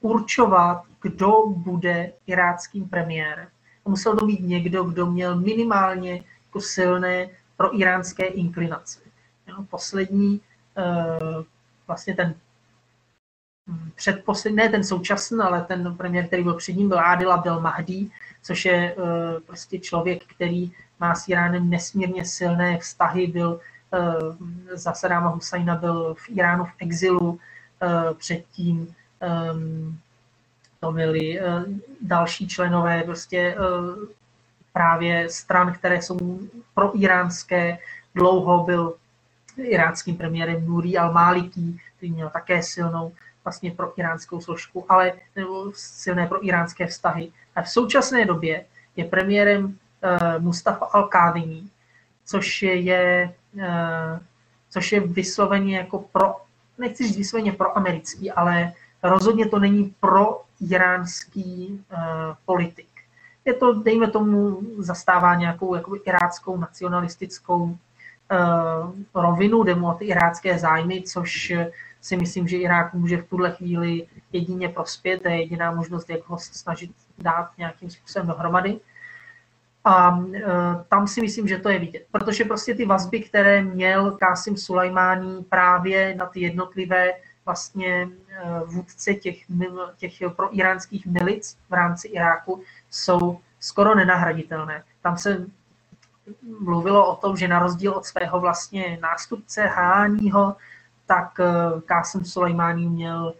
určovat, kdo bude iráckým premiérem. Musel to být někdo, kdo měl minimálně jako silné pro iránské inklinace. Jo, poslední, eh, vlastně ten předposlední, ne ten současný, ale ten premiér, který byl před ním, byl Adil Abdel Mahdi, což je eh, prostě člověk, který má s Iránem nesmírně silné vztahy, byl eh, za Sadáma Husajna byl v Iránu v exilu, předtím ehm, to byli další členové prostě právě stran, které jsou pro iránské. Dlouho byl iránským premiérem Nuri al-Maliki, který měl také silnou vlastně pro iránskou složku, ale nebo silné pro iránské vztahy. A v současné době je premiérem uh, Mustafa al-Kadhimi, což je, uh, což je vysloveně jako pro, nechci říct vysloveně pro americký, ale rozhodně to není pro iránský uh, politik je to, dejme tomu, zastává nějakou jakoby iráckou nacionalistickou uh, rovinu, jde mu o ty irácké zájmy, což si myslím, že Irák může v tuhle chvíli jedině prospět, to je jediná možnost, jak ho snažit dát nějakým způsobem dohromady. A uh, tam si myslím, že to je vidět, protože prostě ty vazby, které měl Kásim Sulajmání právě na ty jednotlivé vlastně vůdce těch, těch proiránských milic v rámci Iráku, jsou skoro nenahraditelné. Tam se mluvilo o tom, že na rozdíl od svého vlastně nástupce Háního, tak eh, Kásem Sulejmání měl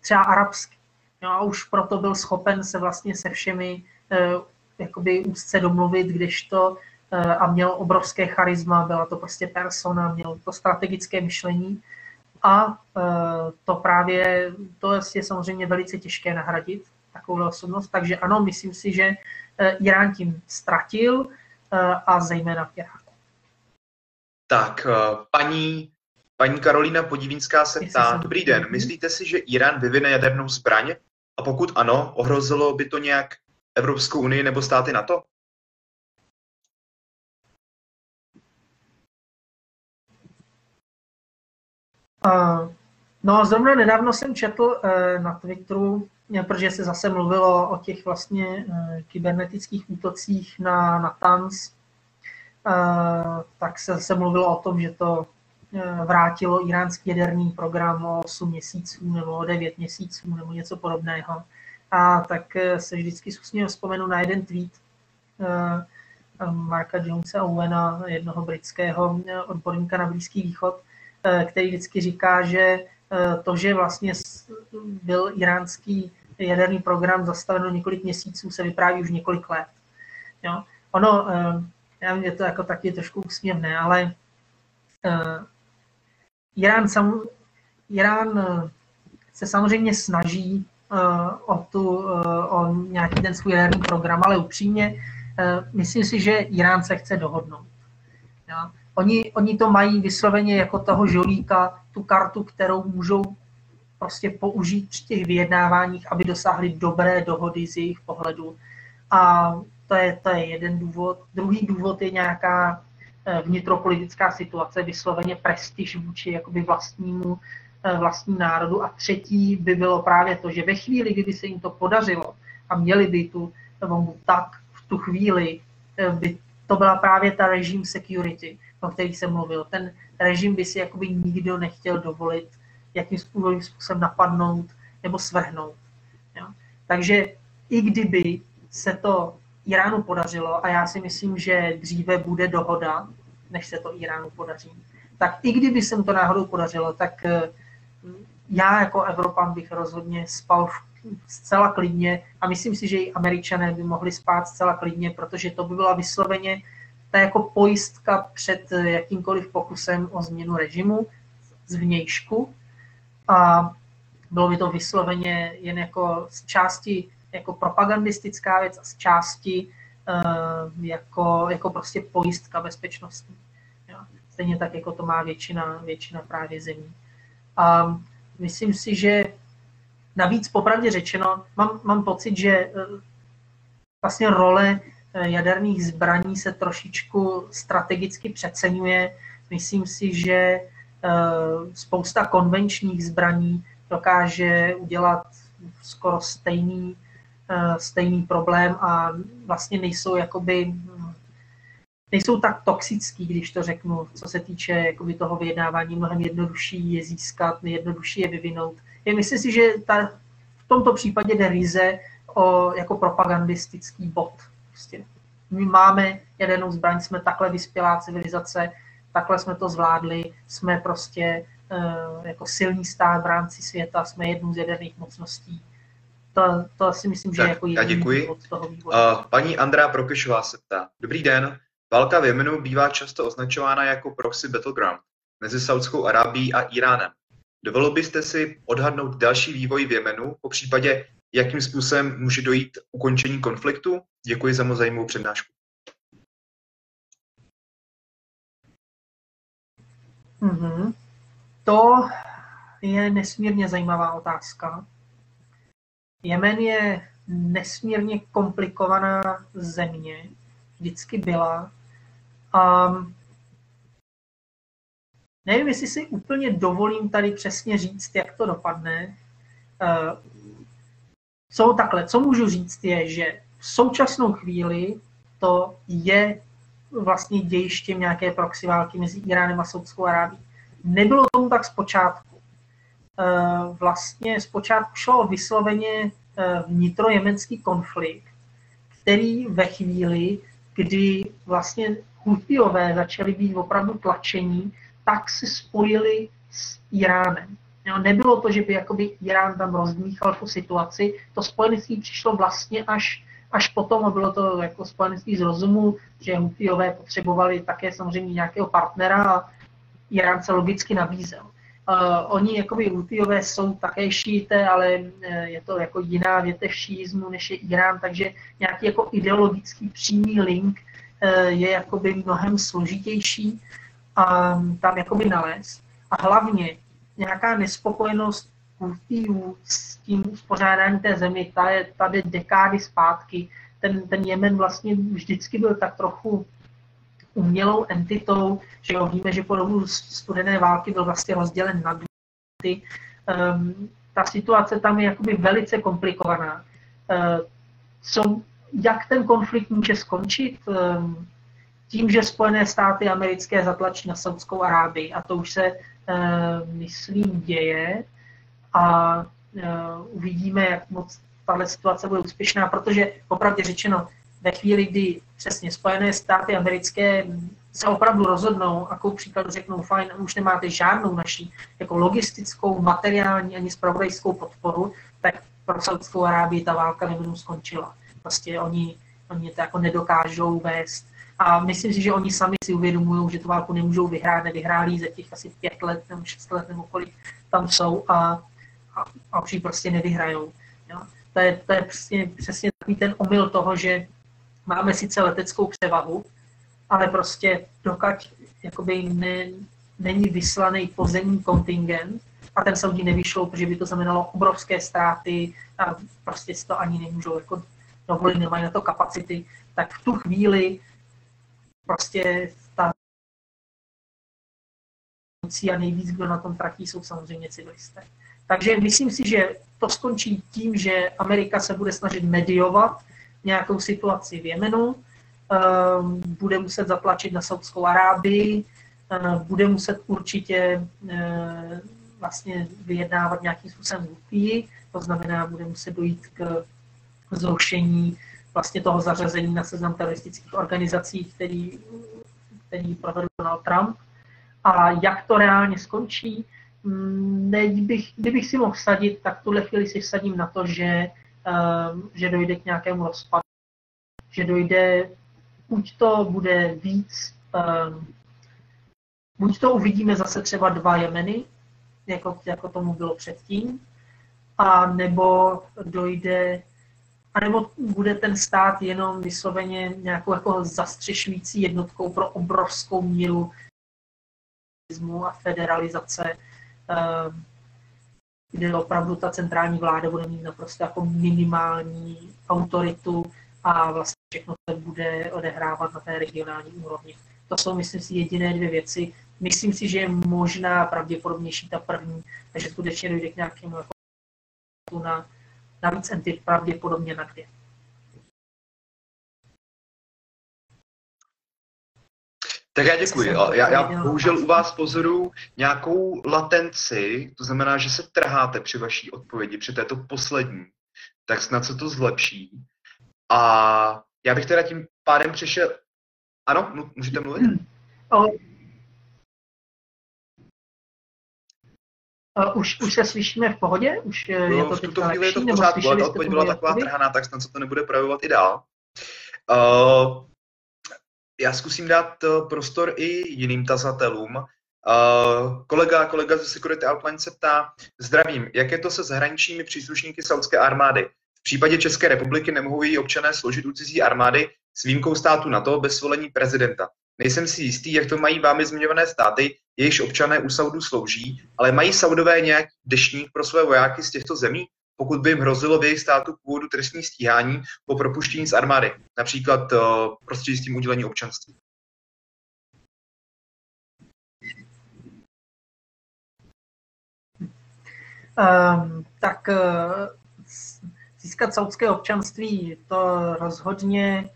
třeba arabsky. No a už proto byl schopen se vlastně se všemi eh, jakoby úzce domluvit, kdežto eh, a měl obrovské charisma, byla to prostě persona, měl to strategické myšlení a to právě, to je samozřejmě velice těžké nahradit, takovou osobnost. Takže ano, myslím si, že eh, Irán tím ztratil eh, a zejména v Iráku. Tak, paní, paní Karolína Podivínská se ptá, dobrý den, myslíte si, že Irán vyvine jadernou zbraň? A pokud ano, ohrozilo by to nějak Evropskou unii nebo státy NATO? No, zrovna nedávno jsem četl uh, na Twitteru protože se zase mluvilo o těch vlastně eh, kybernetických útocích na, na TANS, eh, tak se zase mluvilo o tom, že to eh, vrátilo iránský jaderný program o 8 měsíců nebo o 9 měsíců nebo něco podobného. A tak se vždycky s vzpomenu na jeden tweet Marka Jonesa Owena, jednoho britského odborníka na Blízký východ, který vždycky říká, že to, že vlastně byl iránský jaderný program zastaveno několik měsíců, se vypráví už několik let. Jo? Ono, eh, já vím, je to jako taky trošku úsměvné, ale Irán, sam, Irán se samozřejmě snaží o, tu, o nějaký ten svůj jaderný program, ale upřímně myslím si, že Irán se chce dohodnout. Jo? Oni, oni to mají vysloveně jako toho žolíka, tu kartu, kterou můžou prostě použít při těch vyjednáváních, aby dosáhli dobré dohody z jejich pohledu. A to je, to je jeden důvod. Druhý důvod je nějaká eh, vnitropolitická situace, vysloveně prestiž vůči jakoby vlastnímu, eh, vlastní národu. A třetí by bylo právě to, že ve chvíli, kdyby se jim to podařilo a měli by tu bombu, tak v tu chvíli eh, by to byla právě ta režim security, o který jsem mluvil. Ten režim by si jakoby nikdo nechtěl dovolit jakým způsobem napadnout nebo svrhnout. Jo? Takže i kdyby se to Iránu podařilo, a já si myslím, že dříve bude dohoda, než se to Iránu podaří, tak i kdyby se mu to náhodou podařilo, tak eh, já jako Evropan bych rozhodně spal zcela klidně a myslím si, že i američané by mohli spát zcela klidně, protože to by byla vysloveně ta jako pojistka před jakýmkoliv pokusem o změnu režimu z vnějšku a bylo by to vysloveně jen jako z části jako propagandistická věc a z části uh, jako, jako prostě pojistka bezpečnostní. Stejně tak, jako to má většina, většina právě zemí. A myslím si, že navíc popravdě řečeno, mám, mám pocit, že uh, vlastně role eh, jaderných zbraní se trošičku strategicky přeceňuje. Myslím si, že spousta konvenčních zbraní dokáže udělat skoro stejný, eh, stejný problém a vlastně nejsou jakoby nejsou tak toxický, když to řeknu, co se týče jakoby toho vyjednávání, mnohem jednodušší je získat, jednodušší je vyvinout. Je myslím si, že ta, v tomto případě jde ryze o jako propagandistický bod. My máme jadernou zbraň, jsme takhle vyspělá civilizace, takhle jsme to zvládli, jsme prostě uh, jako silný stát v rámci světa, jsme jednou z jaderných mocností. To, to si myslím, že tak, je jako já děkuji. Od toho vývoje. Uh, paní Andrá Prokešová se ptá. Dobrý den. Válka v Jemenu bývá často označována jako proxy battleground mezi Saudskou Arábií a Iránem. Dovolil byste si odhadnout další vývoj v Jemenu, po případě jakým způsobem může dojít ukončení konfliktu? Děkuji za moc zajímavou přednášku. Mm-hmm. To je nesmírně zajímavá otázka. Jemen je nesmírně komplikovaná země, vždycky byla. A nevím, jestli si úplně dovolím tady přesně říct, jak to dopadne. Co takhle, co můžu říct je, že v současnou chvíli to je vlastně dějištěm nějaké proxy války mezi Iránem a Saudskou Arábií. Nebylo tomu tak zpočátku. Eh, vlastně zpočátku šlo vysloveně eh, vnitrojemenský konflikt, který ve chvíli, kdy vlastně Huthiové začali být opravdu tlačení, tak se spojili s Iránem. Jo, nebylo to, že by jakoby Irán tam rozdmíchal tu situaci, to spojenectví přišlo vlastně až až potom, a bylo to jako spojenectví z rozumu, že Huthiové potřebovali také samozřejmě nějakého partnera a Irán se logicky nabízel. Uh, oni, jakoby Huthiové jsou také šíte, ale uh, je to jako jiná větev šíizmu, než je Irán, takže nějaký jako ideologický přímý link uh, je jakoby mnohem složitější a um, tam jakoby nalézt. A hlavně nějaká nespokojenost Huthiů s tím uspořádáním té zemi, ta je tady dekády zpátky. Ten, ten Jemen vlastně vždycky byl tak trochu umělou entitou, že jo, víme, že po dobu studené války byl vlastně rozdělen na ty. Um, ta situace tam je jakoby velice komplikovaná. Uh, co, jak ten konflikt může skončit? Um, tím, že Spojené státy americké zatlačí na Saudskou Arábii, a to už se, uh, myslím, děje, a uh, uvidíme, jak moc tahle situace bude úspěšná, protože opravdu řečeno, ve chvíli, kdy přesně Spojené státy americké se opravdu rozhodnou a kou příkladu řeknou, fajn, už nemáte žádnou naší jako logistickou, materiální ani spravodajskou podporu, tak pro Saudskou Arábii ta válka nebudu skončila. Prostě oni, oni to jako nedokážou vést. A myslím si, že oni sami si uvědomují, že tu válku nemůžou vyhrát, nevyhráli za těch asi pět let nebo šest let nebo kolik tam jsou a a, a už ji prostě nevyhrajou. Jo? To je, to je přesně, přesně takový ten omyl toho, že máme sice leteckou převahu, ale prostě dokud jakoby ne, není vyslaný pozemní kontingent a ten Saudi nevyšlo, protože by to znamenalo obrovské ztráty a prostě si to ani nemůžou jako dovolit, nemají na to kapacity, tak v tu chvíli prostě ta a nejvíc, kdo na tom tratí, jsou samozřejmě civilisté. Takže myslím si, že to skončí tím, že Amerika se bude snažit mediovat nějakou situaci v Jemenu, ehm, bude muset zatlačit na Saudskou Arábii, ehm, bude muset určitě ehm, vlastně vyjednávat nějakým způsobem Houthi, to znamená, bude muset dojít k zrušení vlastně toho zařazení na seznam teroristických organizací, který, který provedl Donald Trump. A jak to reálně skončí, Teď bych, kdybych si mohl vsadit, tak tuhle chvíli si vsadím na to, že, um, že dojde k nějakému rozpadu. Že dojde, buď to bude víc, um, buď to uvidíme zase třeba dva Jemeny, jako, jako tomu bylo předtím, a nebo dojde, a nebo bude ten stát jenom vysloveně nějakou jako zastřešující jednotkou pro obrovskou míru a federalizace Ehm, kde opravdu ta centrální vláda bude mít naprosto jako minimální autoritu a vlastně všechno se bude odehrávat na té regionální úrovni. To jsou, myslím si, jediné dvě věci. Myslím si, že je možná pravděpodobnější ta první, takže skutečně dojde k nějakému jako na, na víc entit pravděpodobně na dvě. Tak já děkuji. Já, já bohužel u vás pozoru nějakou latenci, to znamená, že se trháte při vaší odpovědi, při této poslední. Tak snad se to zlepší. A já bych teda tím pádem přešel... Ano, můžete mluvit? Hmm. Uh, už, už se slyšíme v pohodě? Už no, je to v tuto chvíli je to v pořádku, ale ta odpověď byla taková trhaná, tak snad se to nebude projevovat i dál. Uh, já zkusím dát eh, prostor i jiným tazatelům. Uh, kolega, kolega ze Security Outline se ptá, zdravím, jak je to se zahraničními příslušníky saudské armády? V případě České republiky nemohou její občané složit u cizí armády s výjimkou státu NATO bez svolení prezidenta. Nejsem si jistý, jak to mají vámi zmiňované státy, jejichž občané u Saudu slouží, ale mají Saudové nějaký dešník pro své vojáky z těchto zemí? pokud by jim hrozilo v jejich státu původu trestní stíhání po propuštění z armády, například uh, prostřednictvím udělení občanství. Um, tak uh, získat saudské občanství to rozhodně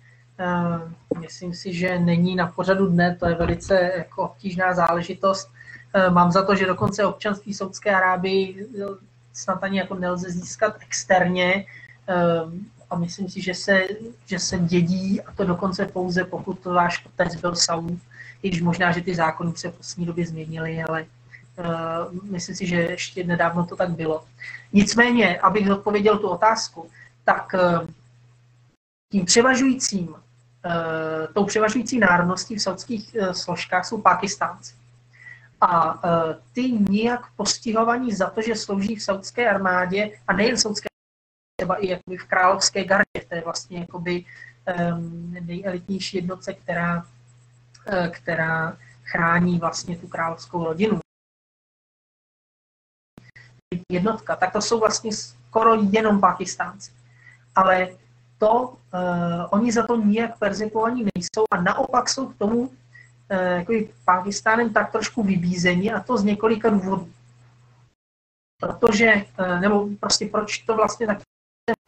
myslím si, že není na pořadu dne, to je velice jako obtížná záležitost. Uh, mám za to, že dokonce občanství Saudské Arábii snad ani jako nelze získat externě ehm, a myslím si, že se, že se dědí a to dokonce pouze pokud váš otec byl Saul, i když možná, že ty zákony se v poslední době změnily, ale myslím si, že ještě nedávno to tak bylo. Nicméně, abych odpověděl tu otázku, tak tím převažujícím, tou převažující národností v saudských uh, složkách jsou Pakistánci a e, ty nijak postihovaní za to, že slouží v saudské armádě a nejen saudské třeba i jakoby v královské gardě, to je vlastně jakoby nejelitnější jednotce, která, která chrání vlastně tu královskou rodinu. Jednotka, tak to jsou vlastně skoro jenom Pakistánci. Ale to, uh, oni za to nijak persekuovaní nejsou a naopak jsou k tomu Eh, jako Pakistánem tak trošku vybízení a to z několika důvodů. Protože, eh, nebo prostě proč to vlastně tak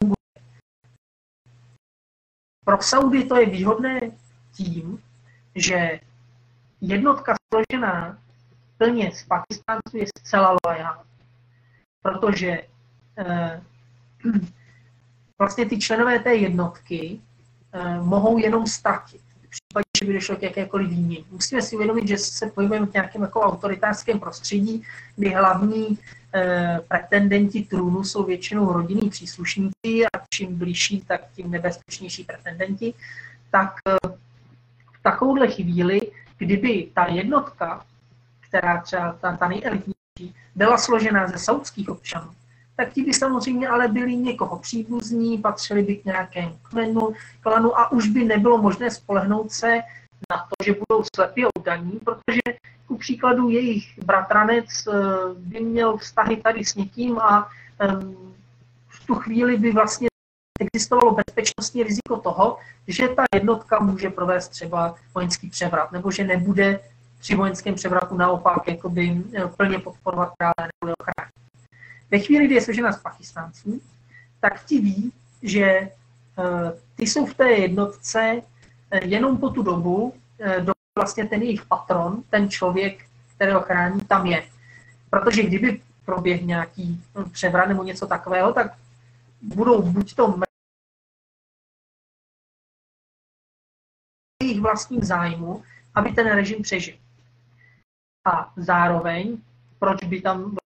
funguje. Pro Saudy to je výhodné tím, že jednotka složená plně z Pakistánců je zcela lojální. Protože eh, vlastně ty členové té jednotky eh, mohou jenom ztratit případě, že by došlo k jakékoliv výměně. Musíme si uvědomit, že se pohybujeme v nějakém jako autoritářském prostředí, kdy hlavní eh, pretendenti trůnu jsou většinou rodinní příslušníci a čím blížší, tak tím nebezpečnější pretendenti. Tak eh, v takovouhle chvíli, kdyby ta jednotka, která třeba ta, ta nejelitnější, byla složena ze saudských občanů, tak ti by samozřejmě ale byli někoho příbuzní, patřili by k nějakému kmenu, klanu a už by nebylo možné spolehnout se na to, že budou slepě oddaní, protože ku příkladu jejich bratranec eh, by měl vztahy tady s někým a v tu chvíli by vlastně existovalo bezpečnostní riziko toho, že ta jednotka může provést třeba vojenský převrat, nebo že nebude při vojenském převratu naopak jakoby eh, plně podporovat krále nebo ochránit. Ve chvíli, kdy je složena z Pakistánců, tak ti ví, že eh, ty jsou v té jednotce eh, jenom po tu dobu, do vlastně ten jejich patron, ten člověk, kterého chrání, tam je. Protože kdyby proběh nějaký převrat nebo něco takového, tak budou buď to jejich vlastním zájmu, aby ten režim přežil. A zároveň, proč by tam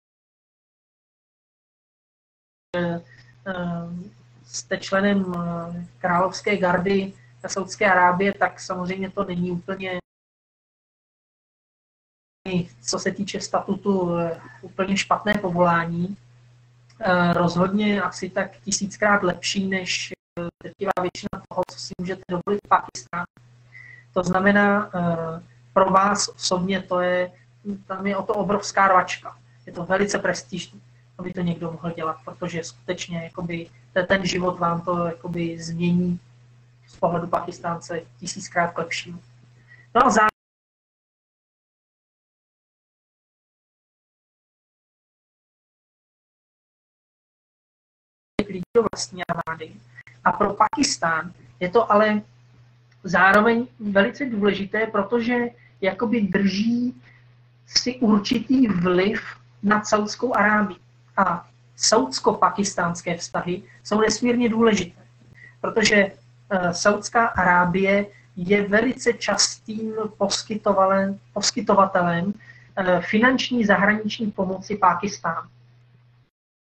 jste členem eh, královské gardy Saudské Arábie, tak samozřejmě to není úplně co se týče statutu eh, úplně špatné povolání. Rozhodně asi tak tisíckrát lepší než drtivá většina toho, co si můžete dovolit v Pakistánu. To znamená, pro vás osobně to je tam je o to obrovská rvačka. Je to velice prestižní, aby to někdo mohl dělat, protože skutečně jakoby, ten život vám to jakoby, změní z pohledu Pakistánce tisíckrát k lepšímu. No a zároveň lidí do vlastní armády. A pro Pakistán je to ale zároveň velice důležité, protože jakoby drží si určitý vliv na Saudskou Arábii. A saudsko-pakistánské vztahy jsou nesmírně důležité, protože uh, Saudská Arábie je velice častým poskytovatelem, uh, finanční zahraniční pomoci Pákistánu.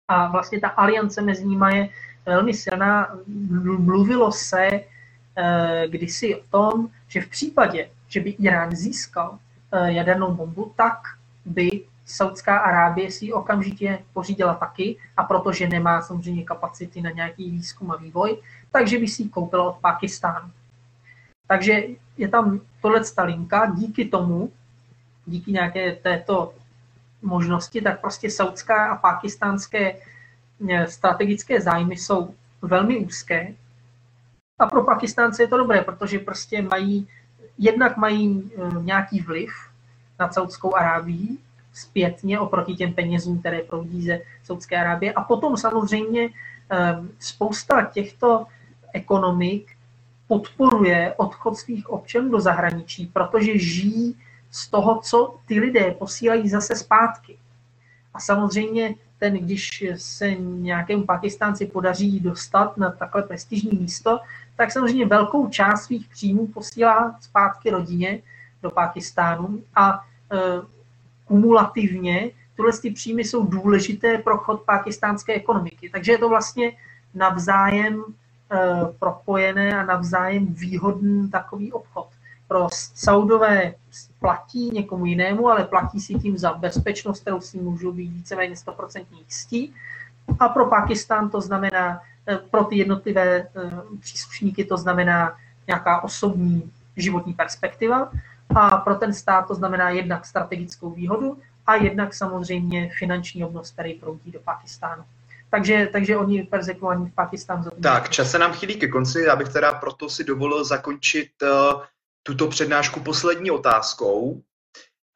A vlastně ta aliance mezi nimi je velmi silná. Mluvilo se uh, kdysi o tom, že v případě, že by Irán získal Eh, jadernou bombu, tak by Saudská Arábie si ji okamžitě pořídila taky a protože nemá samozřejmě kapacity na nějaký výzkum a vývoj, takže by si ji koupila od Pakistánu. Takže je tam tohle linka, díky tomu, díky nějaké této možnosti, tak prostě saudská a pakistánské eh, strategické zájmy jsou velmi úzké. A pro Pakistánce je to dobré, protože prostě mají jednak mají eh, nějaký vliv na Saudskou Arábii zpětně oproti těm penězům, které proudí ze Saudské Arábie. A potom samozřejmě eh, spousta těchto ekonomik podporuje odchod svých občanů do zahraničí, protože žijí z toho, co ty lidé posílají zase zpátky. A samozřejmě ten, když se nějakému Pakistánci podaří dostat na takhle prestižní místo, tak samozřejmě velkou část svých příjmů posílá zpátky rodině do Pakistánu a e, kumulativně tyhle ty příjmy jsou důležité pro chod pakistánské ekonomiky. Takže je to vlastně navzájem e, propojené a navzájem výhodný takový obchod. Pro Saudové platí někomu jinému, ale platí si tím za bezpečnost, kterou si můžou být víceméně 100% jistí. A pro Pakistán to znamená Eh, pro ty jednotlivé eh, příslušníky to znamená nějaká osobní životní perspektiva a pro ten stát to znamená jednak strategickou výhodu a jednak samozřejmě finanční obnos, který proudí do Pakistánu. Takže, takže oni persekovaní v Pakistánu. Tak, čas se nám chýlí ke konci, já bych teda proto si dovolil zakončit uh, tuto přednášku poslední otázkou.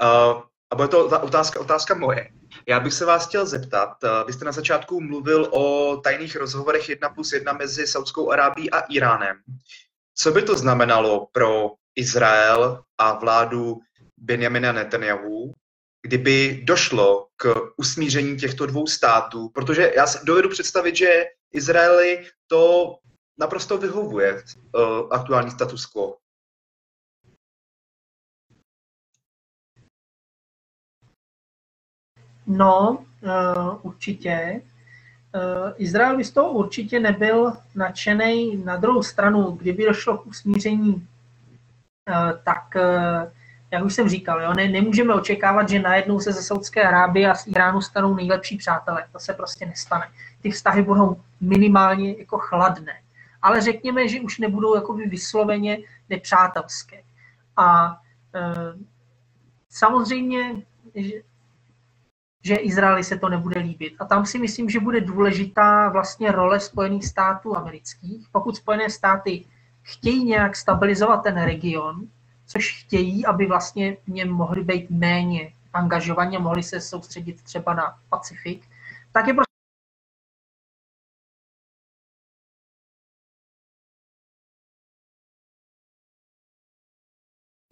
Uh, a bude to ta otázka, otázka moje. Já bych se vás chtěl zeptat, eh, vy jste na začátku mluvil o tajných rozhovorech 1 plus 1 mezi Saudskou Arábí a Iránem. Co by to znamenalo pro Izrael a vládu Benjamina Netanyahu, kdyby došlo k usmíření těchto dvou států? Protože já si dovedu představit, že Izraeli to naprosto vyhovuje uh, aktuální status quo. No, uh, určitě. Uh, Izrael by z toho určitě nebyl nadšený. Na druhou stranu, kdyby došlo k usmíření, tak, uh, jak už jsem říkal, jo, ne, nemůžeme očekávat, že najednou se ze Saudské Arábie a z Iránu stanou nejlepší přátelé. To se prostě nestane. Ty vztahy budou minimálně jako chladné. Ale řekněme, že už nebudou jakoby vysloveně nepřátelské. A uh, samozřejmě, že že Izraeli se to nebude líbit. A tam si myslím, že bude důležitá vlastně role Spojených států amerických. Pokud Spojené státy chtějí nějak stabilizovat ten region, což chtějí, aby vlastně v něm mohli být méně angažovaně, mohli se soustředit třeba na Pacifik, tak je prostě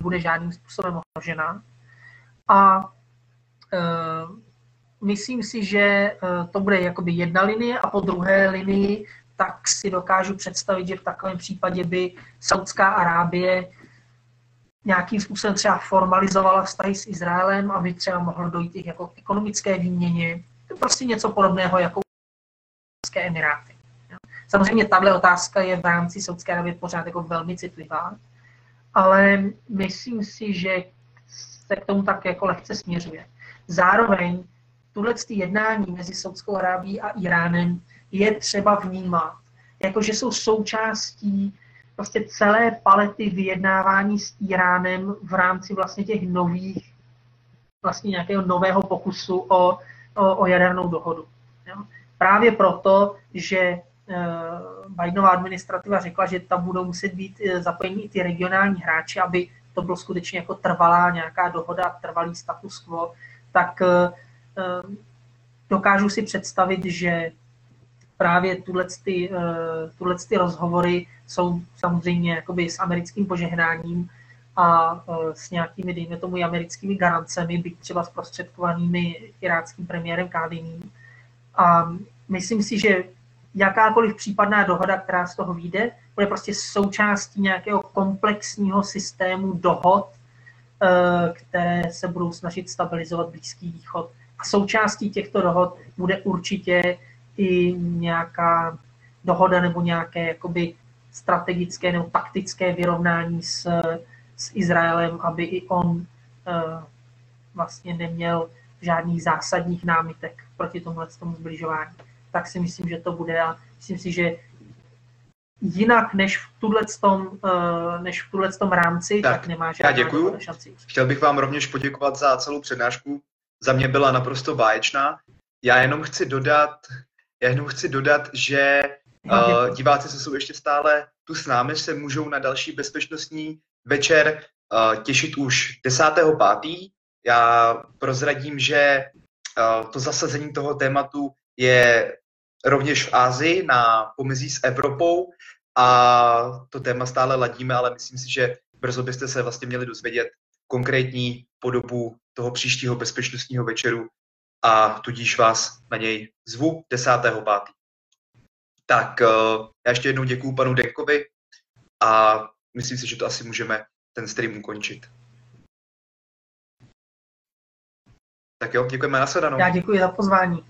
bude žádným způsobem ohrožena. A e, myslím si, že e, to bude jakoby jedna linie a po druhé linii tak si dokážu představit, že v takovém případě by Saudská Arábie nějakým způsobem třeba formalizovala vztahy s Izraelem, aby třeba mohlo dojít i jako k ekonomické výměně. To je prostě něco podobného jako Saudské Emiráty. Samozřejmě tahle otázka je v rámci Saudské Arabie pořád jako velmi citlivá, ale myslím si, že se k tomu tak jako lehce směřuje. Zároveň tuhle jednání mezi Saudskou Arábií a Iránem je třeba vnímat, jakože jsou součástí prostě celé palety vyjednávání s Iránem v rámci vlastně těch nových, vlastně nějakého nového pokusu o, o, o jadernou dohodu. Jo? Právě proto, že uh, Bidenová administrativa řekla, že tam budou muset být uh, zapojeni i ty regionální hráči, aby to bylo skutečně jako trvalá nějaká dohoda, trvalý status quo, tak uh, dokážu si představit, že právě tuhle ty, tuhle ty rozhovory jsou samozřejmě jakoby s americkým požehnáním a s nějakými, dejme tomu, americkými garancemi, byť třeba zprostředkovanými iráckým premiérem Kádimím. A myslím si, že jakákoliv případná dohoda, která z toho vyjde, bude prostě součástí nějakého komplexního systému dohod, e, které se budou snažit stabilizovat Blízký východ. A součástí těchto dohod bude určitě i nějaká dohoda nebo nějaké jakoby strategické nebo taktické vyrovnání s, s Izraelem, aby i on uh, vlastně neměl žádných zásadních námitek proti tomuhle tomu zbližování. Tak si myslím, že to bude a myslím si, že jinak než v tuhle tom, uh, než v tuhle tom rámci, tak, tak nemá žádná já děkuju. šanci. Chtěl bych vám rovněž poděkovat za celou přednášku. Za mě byla naprosto báječná. Já jenom chci dodat, já jenom chci dodat, že Uh, diváci, co jsou ještě stále tu s námi, se můžou na další bezpečnostní večer uh, těšit už 10.5. Já prozradím, že uh, to zasazení toho tématu je rovněž v Ázii na pomezí s Evropou a to téma stále ladíme, ale myslím si, že brzo byste se vlastně měli dozvědět konkrétní podobu toho příštího bezpečnostního večeru a tudíž vás na něj zvu 10.5. Tak uh, já ještě jednou děkuju panu Denkovi a myslím si, že to asi můžeme ten stream ukončit. Tak jo, děkujeme na Já děkuji za pozvání.